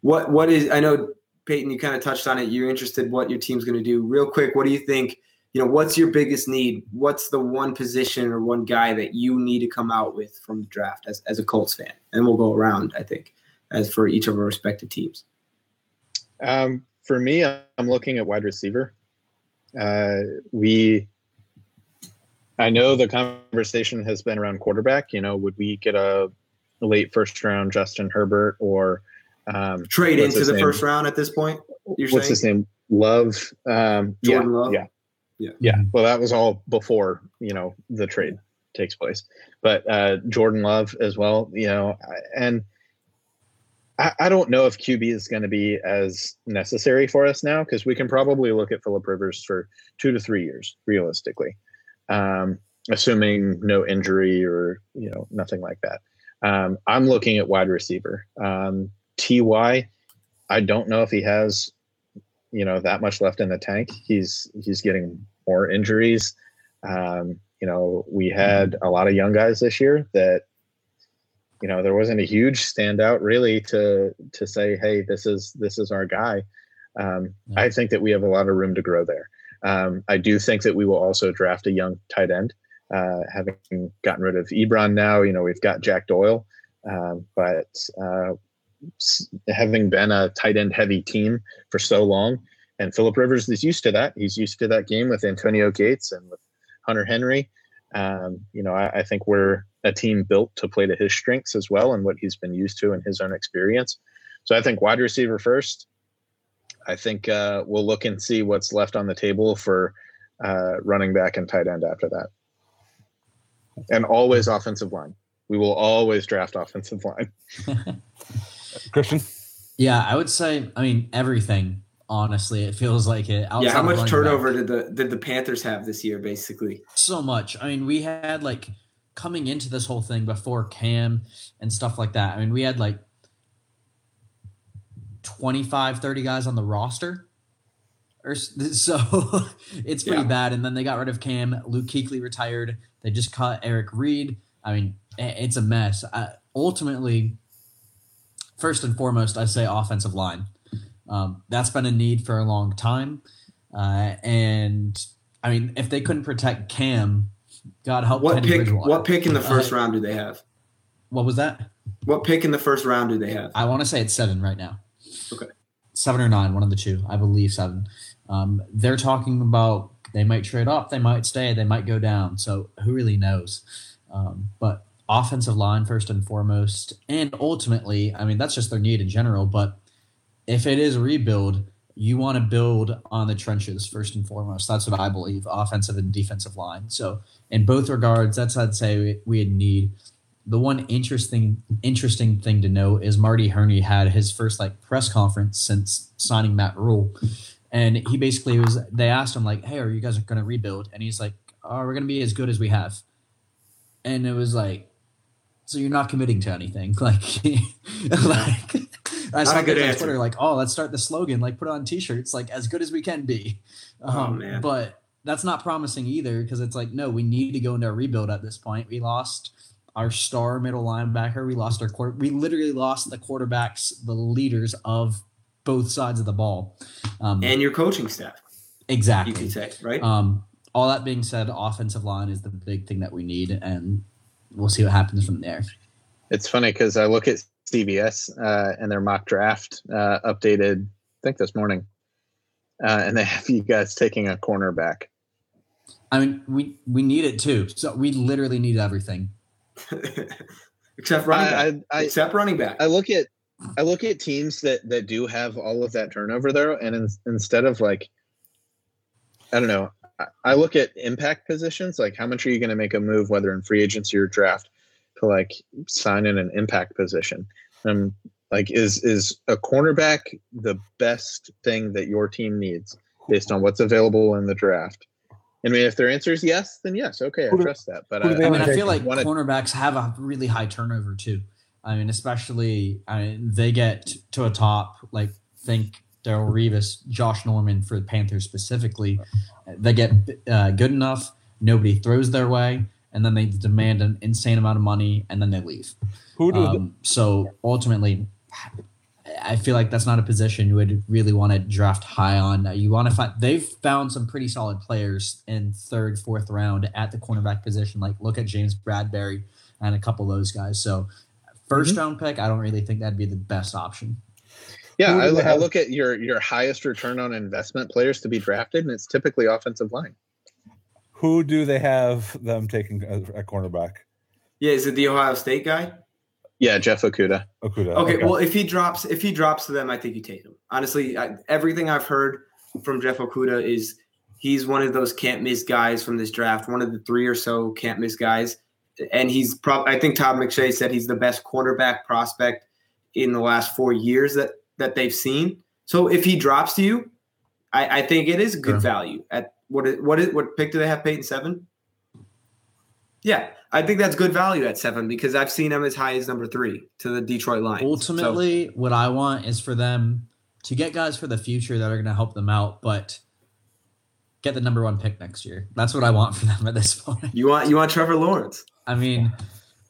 [SPEAKER 3] what what is I know Peyton, you kind of touched on it. You're interested what your team's going to do. Real quick, what do you think? You know, what's your biggest need? What's the one position or one guy that you need to come out with from the draft as, as a Colts fan? And we'll go around, I think, as for each of our respective teams.
[SPEAKER 4] Um, for me, I'm looking at wide receiver. Uh, we, I know the conversation has been around quarterback. You know, would we get a late first round Justin Herbert or um,
[SPEAKER 3] Trade into the
[SPEAKER 4] name?
[SPEAKER 3] first round at this point. You're
[SPEAKER 4] what's
[SPEAKER 3] saying?
[SPEAKER 4] his name? Love. Um,
[SPEAKER 3] Jordan
[SPEAKER 4] yeah,
[SPEAKER 3] Love?
[SPEAKER 4] Yeah. Yeah. Yeah. Well, that was all before you know the trade takes place, but uh, Jordan Love as well. You know, and I, I don't know if QB is going to be as necessary for us now because we can probably look at Philip Rivers for two to three years realistically, um, assuming no injury or you know nothing like that. Um, I'm looking at wide receiver. Um, Ty, I don't know if he has you know that much left in the tank. He's he's getting more injuries. Um, you know, we had a lot of young guys this year that you know there wasn't a huge standout really to to say hey this is this is our guy. Um, i think that we have a lot of room to grow there. Um, i do think that we will also draft a young tight end uh, having gotten rid of ebron now. You know we've got jack doyle um, but uh, having been a tight end heavy team for so long and philip rivers is used to that he's used to that game with antonio gates and with hunter henry um, you know I, I think we're a team built to play to his strengths as well and what he's been used to in his own experience. So I think wide receiver first. I think uh, we'll look and see what's left on the table for uh, running back and tight end after that. And always offensive line. We will always draft offensive line.
[SPEAKER 1] Christian?
[SPEAKER 2] Yeah, I would say, I mean, everything. Honestly, it feels like it.
[SPEAKER 3] Yeah, how much turnover back, did the did the Panthers have this year? Basically,
[SPEAKER 2] so much. I mean, we had like coming into this whole thing before Cam and stuff like that, I mean, we had like 25, 30 guys on the roster. Or, so it's pretty yeah. bad. And then they got rid of Cam. Luke Kuechly retired. They just cut Eric Reid. I mean, it's a mess. I, ultimately, first and foremost, I say offensive line. Um, that's been a need for a long time. Uh, and I mean, if they couldn't protect Cam, God help.
[SPEAKER 3] What pick? What pick in the first uh, round do they have?
[SPEAKER 2] What was that?
[SPEAKER 3] What pick in the first round do they have?
[SPEAKER 2] I want to say it's seven right now.
[SPEAKER 3] Okay.
[SPEAKER 2] Seven or nine, one of the two. I believe seven. Um, they're talking about they might trade up, they might stay, they might go down. So who really knows? Um, but offensive line first and foremost, and ultimately, I mean that's just their need in general. But if it is rebuild, you want to build on the trenches first and foremost. That's what I believe, offensive and defensive line. So in both regards, that's I'd say we, need. The one interesting interesting thing to know is Marty Hurney had his first like press conference since signing Matt Rhule. and he basically was. They asked him like, "Hey, are you guys going to rebuild?" And he's like, "Oh, we're going to be as good as we have." And it was like, so you're not committing to anything, like, like I saw good on Twitter like, oh, let's start the slogan, like put on t-shirts, like as good as we can be. Oh, um, oh, man. But that's not promising either because it's like, no, we need to go into a rebuild at this point. We lost our star middle linebacker. We lost our quarter. We literally lost the quarterbacks, the leaders of both sides of the ball,
[SPEAKER 3] um, and your coaching staff.
[SPEAKER 2] Exactly,
[SPEAKER 3] you can say right.
[SPEAKER 2] Um, all that being said, offensive line is the big thing that we need, and we'll see what happens from there.
[SPEAKER 4] It's funny because I look at CBS uh, and their mock draft uh, updated, I think this morning, uh, and they have you guys taking a cornerback.
[SPEAKER 2] I mean, we we need it too. So we literally need everything,
[SPEAKER 3] except running back. I, I, except running back.
[SPEAKER 4] I look at I look at teams that that do have all of that turnover though, and in, instead of like, I don't know, I, I look at impact positions. Like, how much are you going to make a move, whether in free agency or draft, to like sign in an impact position? Um, like, is is a cornerback the best thing that your team needs based on what's available in the draft? I mean, if their answer is yes, then yes, okay, I trust that. But I,
[SPEAKER 2] I, mean, I feel like wanna... cornerbacks have a really high turnover too. I mean, especially I mean, they get to a top like think Darrelle Revis, Josh Norman for the Panthers specifically. They get uh, good enough, nobody throws their way, and then they demand an insane amount of money, and then they leave. Who do um, so ultimately, I feel like that's not a position you would really want to draft high on. You want to find they've found some pretty solid players in third, fourth round at the cornerback position. Like look at James Bradberry and a couple of those guys. So 1st mm-hmm. round pick, I don't really think that'd be the best option.
[SPEAKER 4] Yeah, I, I, look at your your highest return on investment players to be drafted, and it's typically offensive line.
[SPEAKER 1] Who do they have them taking at cornerback?
[SPEAKER 3] Yeah, is it the Ohio State guy?
[SPEAKER 4] Yeah, Jeff Okudah.
[SPEAKER 3] Okudah. Okay, okay, well, if he drops, if he drops to them, I think you take him. Honestly, I, everything I've heard from Jeff Okudah is he's one of those can't miss guys from this draft, one of the three or so can't miss guys. And he's probably, I think Todd McShay said he's the best cornerback prospect in the last four years that that they've seen. So if he drops to you, I, I think it is good
[SPEAKER 5] Sure.
[SPEAKER 3] value at what is, what is what pick do they have Peyton seven? Yeah, I think that's good value at seven because I've seen him as high as number three to the Detroit Lions. So-
[SPEAKER 5] Ultimately, what I want is for them to get guys for the future that are going to help them out, but get the number one pick next year. That's what I want for them at this point.
[SPEAKER 3] you want you want Trevor Lawrence?
[SPEAKER 5] I mean,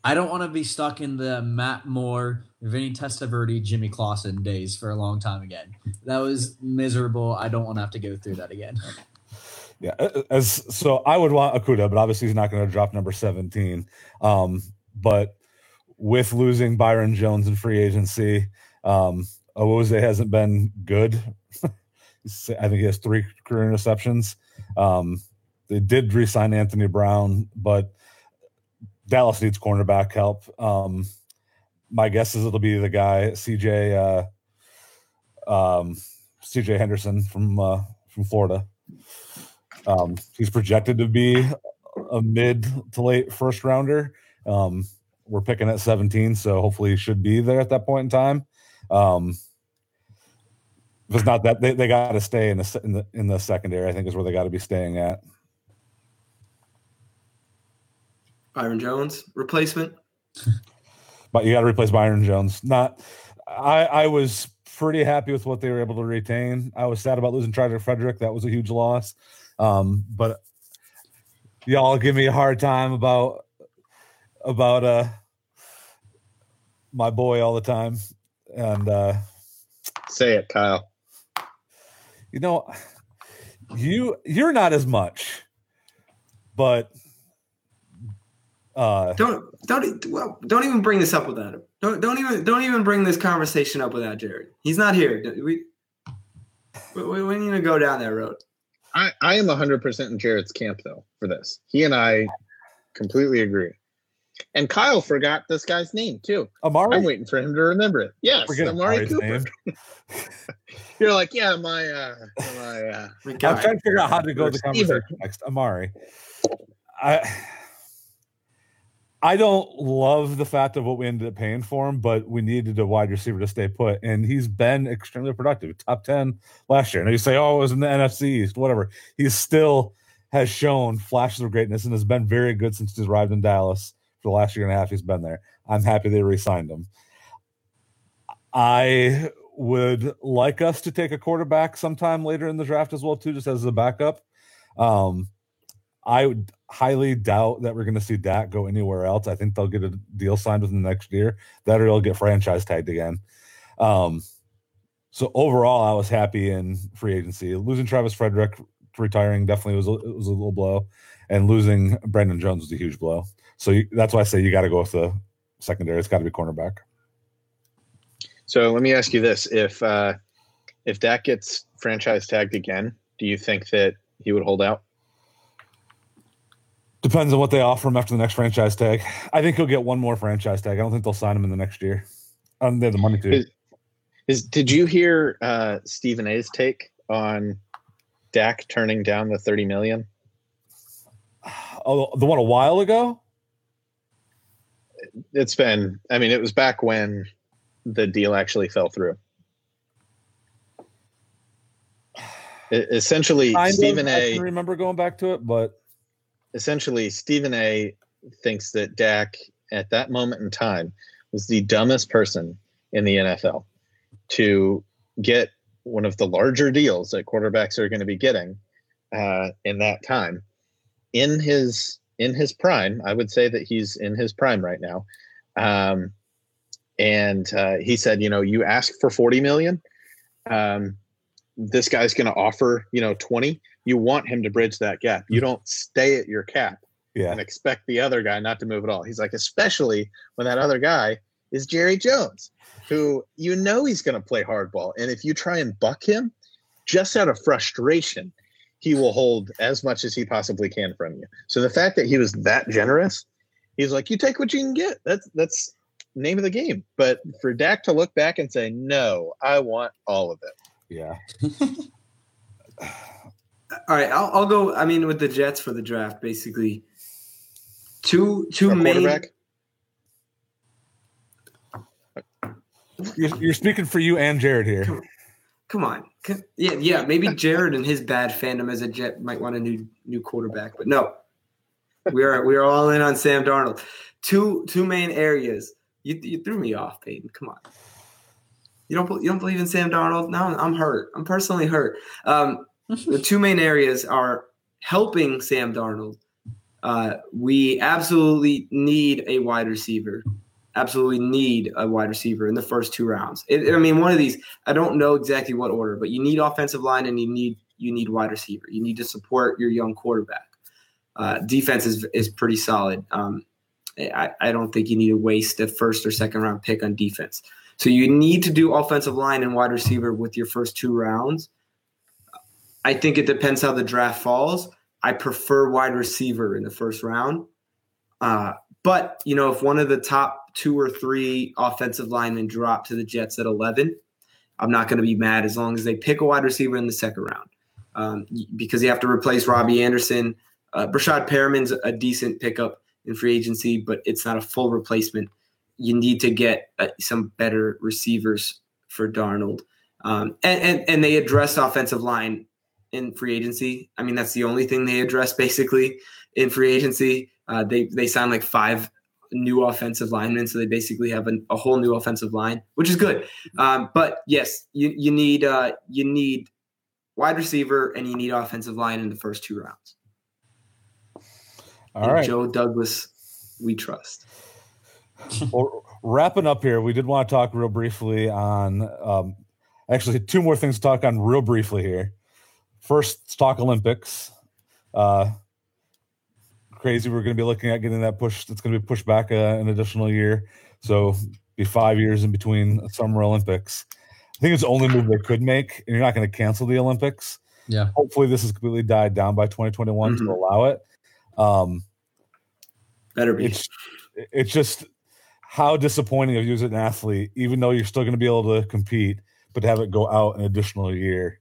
[SPEAKER 5] I don't want to be stuck in the Matt Moore, Vinny Testaverde, Jimmy Clausen days for a long time again. That was miserable. I don't want to have to go through that again.
[SPEAKER 1] Yeah, as so I would want Okudah, but obviously he's not going to drop number 17. Um, but with losing Byron Jones in free agency, um, Awuzie hasn't been good. I think he has three career interceptions. Um, they did re-sign Anthony Brown, but Dallas needs cornerback help. Um, my guess is it'll be the guy CJ uh, um, CJ Henderson from uh, from Florida. Um, he's projected to be a mid to late first rounder. Um, we're picking at 17, so hopefully he should be there at that point in time. Um, if it's not that they, they got to stay in the, in the in the secondary, I think is where they got to be staying at.
[SPEAKER 3] Byron Jones replacement.
[SPEAKER 1] But you got to replace Byron Jones. Not, I I was pretty happy with what they were able to retain. I was sad about losing Travis Frederick. That was a huge loss. Um, but y'all give me a hard time about about uh my boy all the time, and uh,
[SPEAKER 4] Say it, Kyle.
[SPEAKER 1] you know, you you're not as much, but uh,
[SPEAKER 3] Don't don't well, don't even bring this up without him. Don't don't even don't even bring this conversation up without Jared. He's not here. We we, we need to go down that road.
[SPEAKER 4] I, I am 100% in Jared's camp, though, for this. He and I completely agree. And Kyle forgot this guy's name, too.
[SPEAKER 1] Amari,
[SPEAKER 4] I'm waiting for him to remember it. Yes,
[SPEAKER 1] forget
[SPEAKER 4] Amari
[SPEAKER 1] Amari's
[SPEAKER 4] Cooper.
[SPEAKER 1] name.
[SPEAKER 4] You're like, yeah, my, uh, my, uh,
[SPEAKER 1] I'm trying to figure out how to go the conversation next. Amari. I I don't love the fact of what we ended up paying for him, but we needed a wide receiver to stay put, and he's been extremely productive. Top ten last year. And you say, "Oh, it was in the NFC East," whatever. He still has shown flashes of greatness and has been very good since he's arrived in Dallas for the last year and a half. He's been there. I'm happy they re-signed him. I would like us to take a quarterback sometime later in the draft as well, too, just as a backup. Um, I would highly doubt that we're going to see Dak go anywhere else. I think they'll get a deal signed within the next year. That or he'll get franchise tagged again. Um, so overall, I was happy in free agency. Losing Travis Frederick retiring definitely was a, was a little blow, and losing Brandon Jones was a huge blow. So you, that's why I say you got to go with the secondary. It's got to be cornerback.
[SPEAKER 4] so let me ask you this. If, uh, if Dak gets franchise tagged again, do you think that he would hold out?
[SPEAKER 1] Depends on what they offer him after the next franchise tag. I think he'll get one more franchise tag. I don't think they'll sign him in the next year. Um, they have the money to.
[SPEAKER 4] Is- Is did you hear uh, Stephen A's take on Dak turning down the thirty million?
[SPEAKER 1] Oh, the one a while ago.
[SPEAKER 4] It's been. I mean, it was back when the deal actually fell through. Essentially,
[SPEAKER 1] of,
[SPEAKER 4] Stephen
[SPEAKER 1] I can remember going back to it, but
[SPEAKER 4] essentially Stephen A. thinks that Dak at that moment in time was the dumbest person in the NFL to get one of the larger deals that quarterbacks are going to be getting uh, in that time. In his in his prime i would say that he's in his prime right now um, and uh, he said you know you ask for 40 million um, this guy's going to offer you know 20 you want him to bridge that gap you mm-hmm. don't stay at your cap
[SPEAKER 1] yeah,
[SPEAKER 4] and expect the other guy not to move at all. He's like, especially when that other guy is Jerry Jones, who you know he's going to play hardball. And if you try and buck him, just out of frustration, he will hold as much as he possibly can from you. So the fact that he was that generous, he's like, you take what you can get. That's that's name of the game. But for Dak to look back and say, no, I want all of it.
[SPEAKER 1] yeah.
[SPEAKER 3] All right, I'll, I'll go. I mean, with the Jets for the draft, basically, two two
[SPEAKER 4] A
[SPEAKER 3] main.
[SPEAKER 1] You're, you're speaking for you and Jared here.
[SPEAKER 3] Come on, C- yeah, yeah. Maybe Jared and his bad fandom as a Jet might want a new new quarterback, but no, we are we are all in on Sam Darnold. Two two main areas. You, you threw me off, Peyton. Come on. You don't you don't believe in Sam Darnold? No, I'm hurt. I'm personally hurt. Um, the two main areas are helping Sam Darnold. Uh, we absolutely need a wide receiver. Absolutely need a wide receiver in the first two rounds. It, I mean, one of these. I don't know exactly what order, but you need offensive line and you need you need wide receiver. You need to support your young quarterback. Uh, defense is is pretty solid. Um, I, I don't think you need to waste a first or second round pick on defense. So you need to do offensive line and wide receiver with your first two rounds. I think it depends how the draft falls. I prefer wide receiver in the first round. Uh, but, you know, if one of the top two or three offensive linemen drop to the Jets at 11, I'm not going to be mad as long as they pick a wide receiver in the second round um, because you have to replace Robbie Anderson. Uh, Breshad Perriman's a decent pickup in free agency, but it's not a full replacement. You need to get uh, some better receivers for Darnold. Um, and, and, and they addressed offensive line in free agency. I mean, that's the only thing they address basically in free agency. Uh, they they signed like five new offensive linemen, so they basically have an, a whole new offensive line, which is good. Um, but yes, you you need uh, you need wide receiver and you need offensive line in the first two rounds.
[SPEAKER 1] All right.
[SPEAKER 3] Joe Douglas, we trust.
[SPEAKER 1] well, wrapping up here, we did want to talk real briefly on um, actually two more things to talk on real briefly here. First, let's Olympics. Uh, crazy, we're going to be looking at getting that push. It's going to be pushed back uh, an additional year, so be five years in between Summer Olympics. I think it's the only move they could make, and you're not going to cancel the Olympics.
[SPEAKER 5] Yeah.
[SPEAKER 1] Hopefully, this is completely died down by 2021 to
[SPEAKER 3] Mhm.
[SPEAKER 1] allow it. Um,
[SPEAKER 3] Better be.
[SPEAKER 1] it's it's just how disappointing of you as an athlete, even though you're still going to be able to compete, but to have it go out an additional year.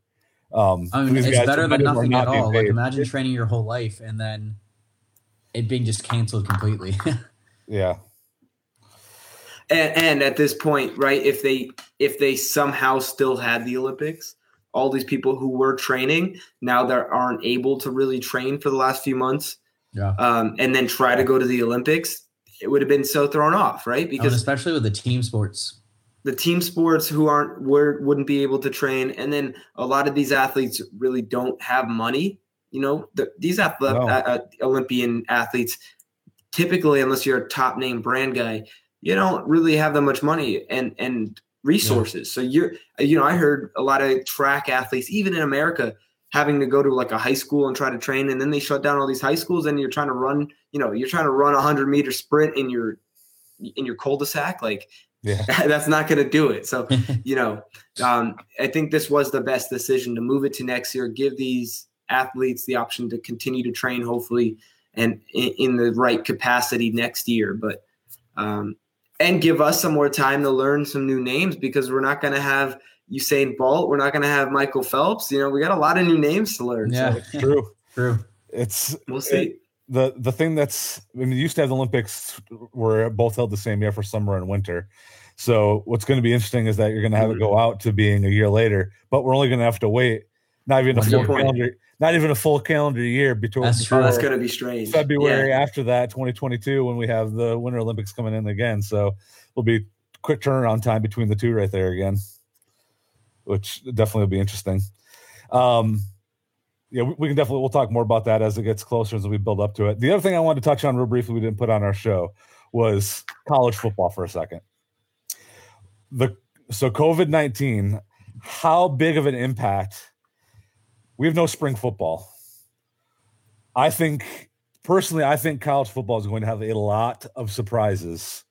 [SPEAKER 1] Um,
[SPEAKER 5] I mean, it's better than nothing
[SPEAKER 1] not
[SPEAKER 5] at all. Like, imagine training your whole life and then it being just canceled completely.
[SPEAKER 1] yeah,
[SPEAKER 3] and, and at this point, right, if they if they somehow still had the Olympics, all these people who were training now that aren't able to really train for the last few months,
[SPEAKER 5] yeah.
[SPEAKER 3] um, and then try to go to the Olympics, it would have been so thrown off, right?
[SPEAKER 5] I mean,
[SPEAKER 3] Because
[SPEAKER 5] especially with the team sports.
[SPEAKER 3] The team sports who aren't were wouldn't be able to train, and then a lot of these athletes really don't have money. You know, the, these athlete,
[SPEAKER 1] No.
[SPEAKER 3] uh, uh, Olympian athletes typically, unless you're a top name brand guy, you don't really have that much money and and resources. So you're, you know, I heard a lot of track athletes, even in America, having to go to like a high school and try to train, and then they shut down all these high schools, and you're trying to run, you know, you're trying to run a hundred meter sprint in your in your cul-de-sac, like
[SPEAKER 1] yeah.
[SPEAKER 3] that's not going to do it. So, you know, um, I think this was the best decision to move it to next year, give these athletes the option to continue to train, hopefully, and in, in the right capacity next year. But, um, and give us some more time to learn some new names because we're not going to have Usain Bolt. We're not going to have Michael Phelps. You know, we got a lot of new names to learn.
[SPEAKER 5] Yeah.
[SPEAKER 3] So
[SPEAKER 1] True.
[SPEAKER 5] True.
[SPEAKER 1] It's
[SPEAKER 3] we'll see.
[SPEAKER 1] The the thing that's I mean, you used to have the Olympics were both held the same year for summer and winter. So what's going to be interesting is that you're going to have it go out to being a year later, but we're only going to have to wait not even a full calendar, not even a full calendar year between
[SPEAKER 5] That's true.
[SPEAKER 3] That's going to be strange.
[SPEAKER 1] February
[SPEAKER 3] Yeah.
[SPEAKER 1] after that, 2022, when we have the Winter Olympics coming in again. So it'll be quick turnaround time between the two right there again, which definitely will be interesting. Um, yeah, we, we can definitely we'll talk more about that as it gets closer as we build up to it. The other thing I wanted to touch on real briefly we didn't put on our show was college football for a second. The so COVID nineteen, how big of an impact? We have no spring football. I think personally, I think college football is going to have a lot of surprises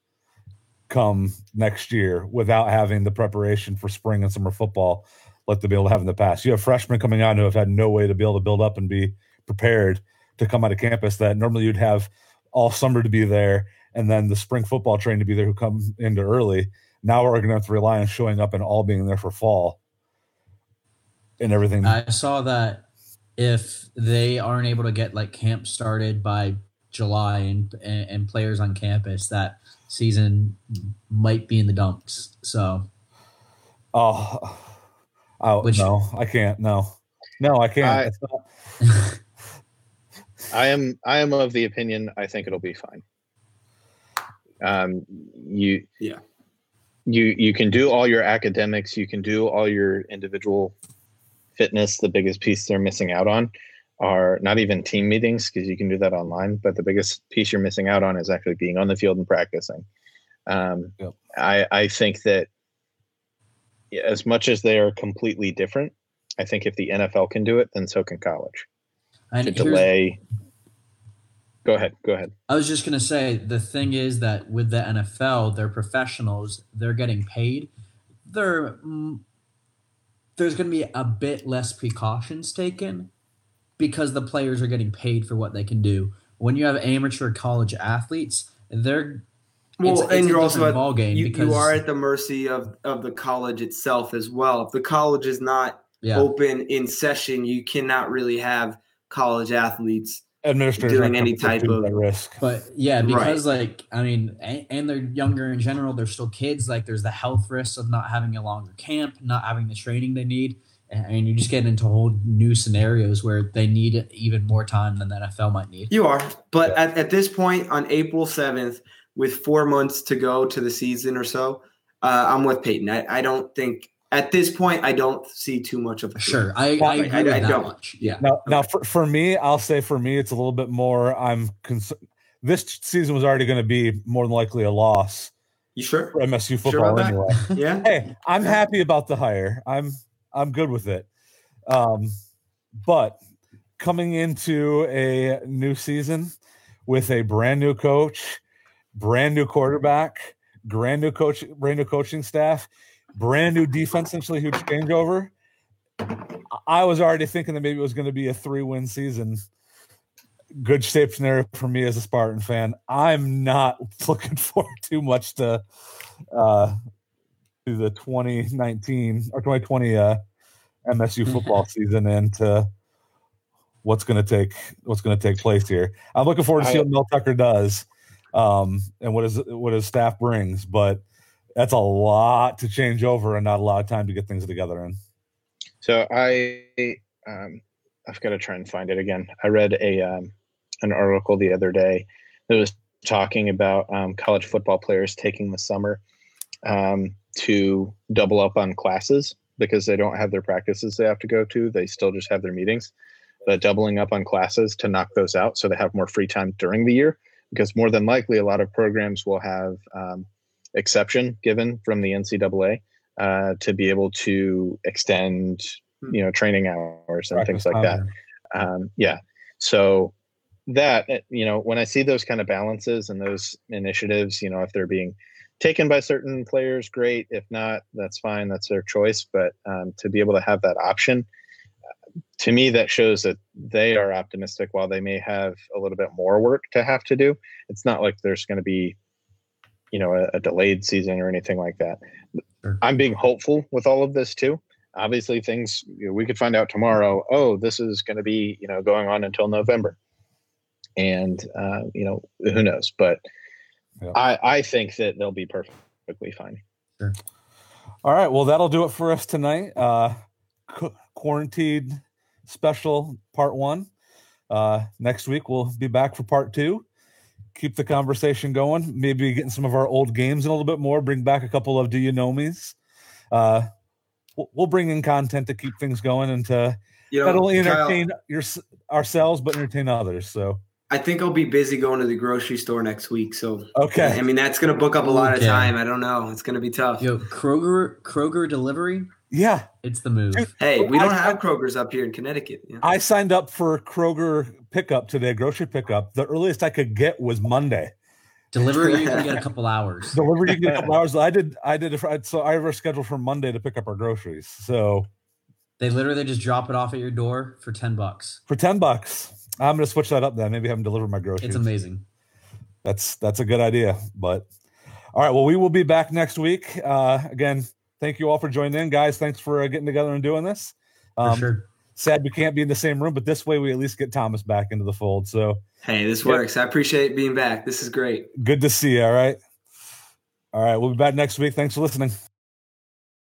[SPEAKER 1] come next year without having the preparation for spring and summer football like they'll be able to have in the past. You have freshmen coming on who have had no way to be able to build up and be prepared to come out of campus that normally you'd have all summer to be there and then the spring football train to be there who come into early. Now we're going to have to rely on showing up and all being there for fall and everything.
[SPEAKER 5] I saw that
[SPEAKER 2] if they aren't able to get like camp started by July and, and and players on campus, that season might be in the dumps. So
[SPEAKER 1] Oh, oh
[SPEAKER 2] Which-
[SPEAKER 1] no, I can't. No, no, I can't.
[SPEAKER 4] I- I am I am of the opinion I think it'll be fine. Um, you
[SPEAKER 3] Yeah.
[SPEAKER 4] you you can do all your academics, you can do all your individual fitness. The biggest piece they're missing out on are not even team meetings because you can do that online. But the biggest piece you're missing out on is actually being on the field and practicing. Um,
[SPEAKER 1] Yep.
[SPEAKER 4] I I think that yeah, as much as they are completely different, I think if the NFL can do it, then so can college.
[SPEAKER 2] and
[SPEAKER 4] To delay. Go ahead. Go ahead.
[SPEAKER 2] I was just gonna say the thing is that with the NFL, they're professionals. They're getting paid. They're mm, there's gonna be a bit less precautions taken because the players are getting paid for what they can do. When you have amateur college athletes, they're
[SPEAKER 3] Well,
[SPEAKER 2] it's, it's
[SPEAKER 3] and
[SPEAKER 2] a
[SPEAKER 3] you're also
[SPEAKER 2] different
[SPEAKER 3] at,
[SPEAKER 2] ballgame
[SPEAKER 3] you,
[SPEAKER 2] because
[SPEAKER 3] you are at the mercy of of the college itself as well. If the college is not
[SPEAKER 2] yeah.
[SPEAKER 3] open in session, you cannot really have college athletes.
[SPEAKER 1] administrators
[SPEAKER 3] doing
[SPEAKER 1] aren't
[SPEAKER 3] any type of-
[SPEAKER 1] risk.
[SPEAKER 2] But yeah, because like I mean, and, and they're younger in general. They're still kids. Like there's the health risks of not having a longer camp, not having the training they need, and, and you just get into whole new scenarios where they need even more time than the NFL might need.
[SPEAKER 3] You are, but at, at this point on April seventh, with four months to go to the season or so, uh, I'm with Peyton. I, I don't think at this point I don't see too much of a
[SPEAKER 2] Sure, I,
[SPEAKER 1] Well,
[SPEAKER 2] I agree
[SPEAKER 3] I-
[SPEAKER 2] with
[SPEAKER 3] I
[SPEAKER 2] that
[SPEAKER 3] don't.
[SPEAKER 2] much. Yeah,
[SPEAKER 1] Now, now for, for me, I'll say for me, it's a little bit more. I'm cons- this season was already going to be more than likely a loss
[SPEAKER 3] You sure?
[SPEAKER 1] for MSU
[SPEAKER 3] Sure
[SPEAKER 1] football
[SPEAKER 3] about that?
[SPEAKER 1] anyway.
[SPEAKER 3] Yeah.
[SPEAKER 1] hey, I'm happy about the hire. I'm I'm good with it. Um, but coming into a new season with a brand new coach, brand new quarterback, brand new coach, brand new coaching staff, brand new defense, essentially huge changeover. I was already thinking that maybe it was going to be a three-win season. Good shape scenario for me as a Spartan fan. I'm not looking forward too much to uh, to the 2019 or 2020 uh, MSU football season and to what's going to take what's going to take place here. I'm looking forward to see
[SPEAKER 4] I-
[SPEAKER 1] what Mel Tucker does um, and what his what his staff brings, but that's a lot to change over and not a lot of time to get things together in.
[SPEAKER 4] So I, um, I've got to try and find it again. I read a um, an article the other day that was talking about um, college football players taking the summer um, to double up on classes because they don't have their practices they have to go to. They still just have their meetings, but doubling up on classes to knock those out so they have more free time during the year. Because more than likely, a lot of programs will have um, exception given from the NCAA uh, to be able to extend, you know, training hours and things
[SPEAKER 1] Practice
[SPEAKER 4] like that. Um, yeah. So that uh, you know, when I see those kind of balances and those initiatives, you know, if they're being taken by certain players, great. If not, that's fine. That's their choice. But um, to be able to have that option, to me, that shows that they are optimistic. While they may have a little bit more work to have to do, it's not like there's going to be, you know, a, a delayed season or anything like that.
[SPEAKER 2] Sure.
[SPEAKER 4] I'm being hopeful with all of this too. Obviously, things you know, we could find out tomorrow. Oh, this is going to be you know going on until November, and uh, you know who knows. But
[SPEAKER 1] Yeah.
[SPEAKER 4] I I think that they'll be perfectly fine.
[SPEAKER 1] All right. Well, that'll do it for us tonight. Uh, qu- quarantine special part one. Uh, next week we'll be back for part two. Keep the conversation going. Maybe getting some of our old games in a little bit more. Bring back a couple of Do You Know Me's. Uh, we'll, we'll bring in content to keep things going and to
[SPEAKER 3] You
[SPEAKER 1] not
[SPEAKER 3] know,
[SPEAKER 1] only
[SPEAKER 3] Kyle,
[SPEAKER 1] entertain your, ourselves but entertain others. So
[SPEAKER 3] I think I'll be busy going to the grocery store next week. So
[SPEAKER 1] okay.
[SPEAKER 3] I mean that's gonna book up a lot of time. I don't know. It's gonna be tough.
[SPEAKER 2] yo, Kroger Kroger delivery,
[SPEAKER 1] Yeah,
[SPEAKER 2] it's the move.
[SPEAKER 1] Dude,
[SPEAKER 3] Hey, we don't have Kroger's up here in Connecticut. you know?
[SPEAKER 1] I signed up for Kroger pickup today, grocery pickup. The earliest I could get was Monday.
[SPEAKER 2] Delivery, you can get a couple hours.
[SPEAKER 1] Delivery you can get a couple hours. I did. I did. a- So I have a schedule for Monday to pick up our groceries. So
[SPEAKER 2] They literally just drop it off at your door for ten bucks.
[SPEAKER 1] for ten bucks, I'm going to switch that up. Then maybe have them deliver my groceries.
[SPEAKER 2] It's amazing.
[SPEAKER 1] That's that's a good idea. But all right. Well, we will be back next week. Uh, again, thank you all for joining in, guys. Thanks for uh, getting together and doing this.
[SPEAKER 2] For
[SPEAKER 1] Um,
[SPEAKER 2] sure.
[SPEAKER 1] sad we can't be in the same room, but this way we at least get Thomas back into the fold. So
[SPEAKER 3] Hey, this
[SPEAKER 1] Yep.
[SPEAKER 3] works. I appreciate being back. This is great.
[SPEAKER 1] good to see you. All right. All right. We'll be back next week. Thanks for listening.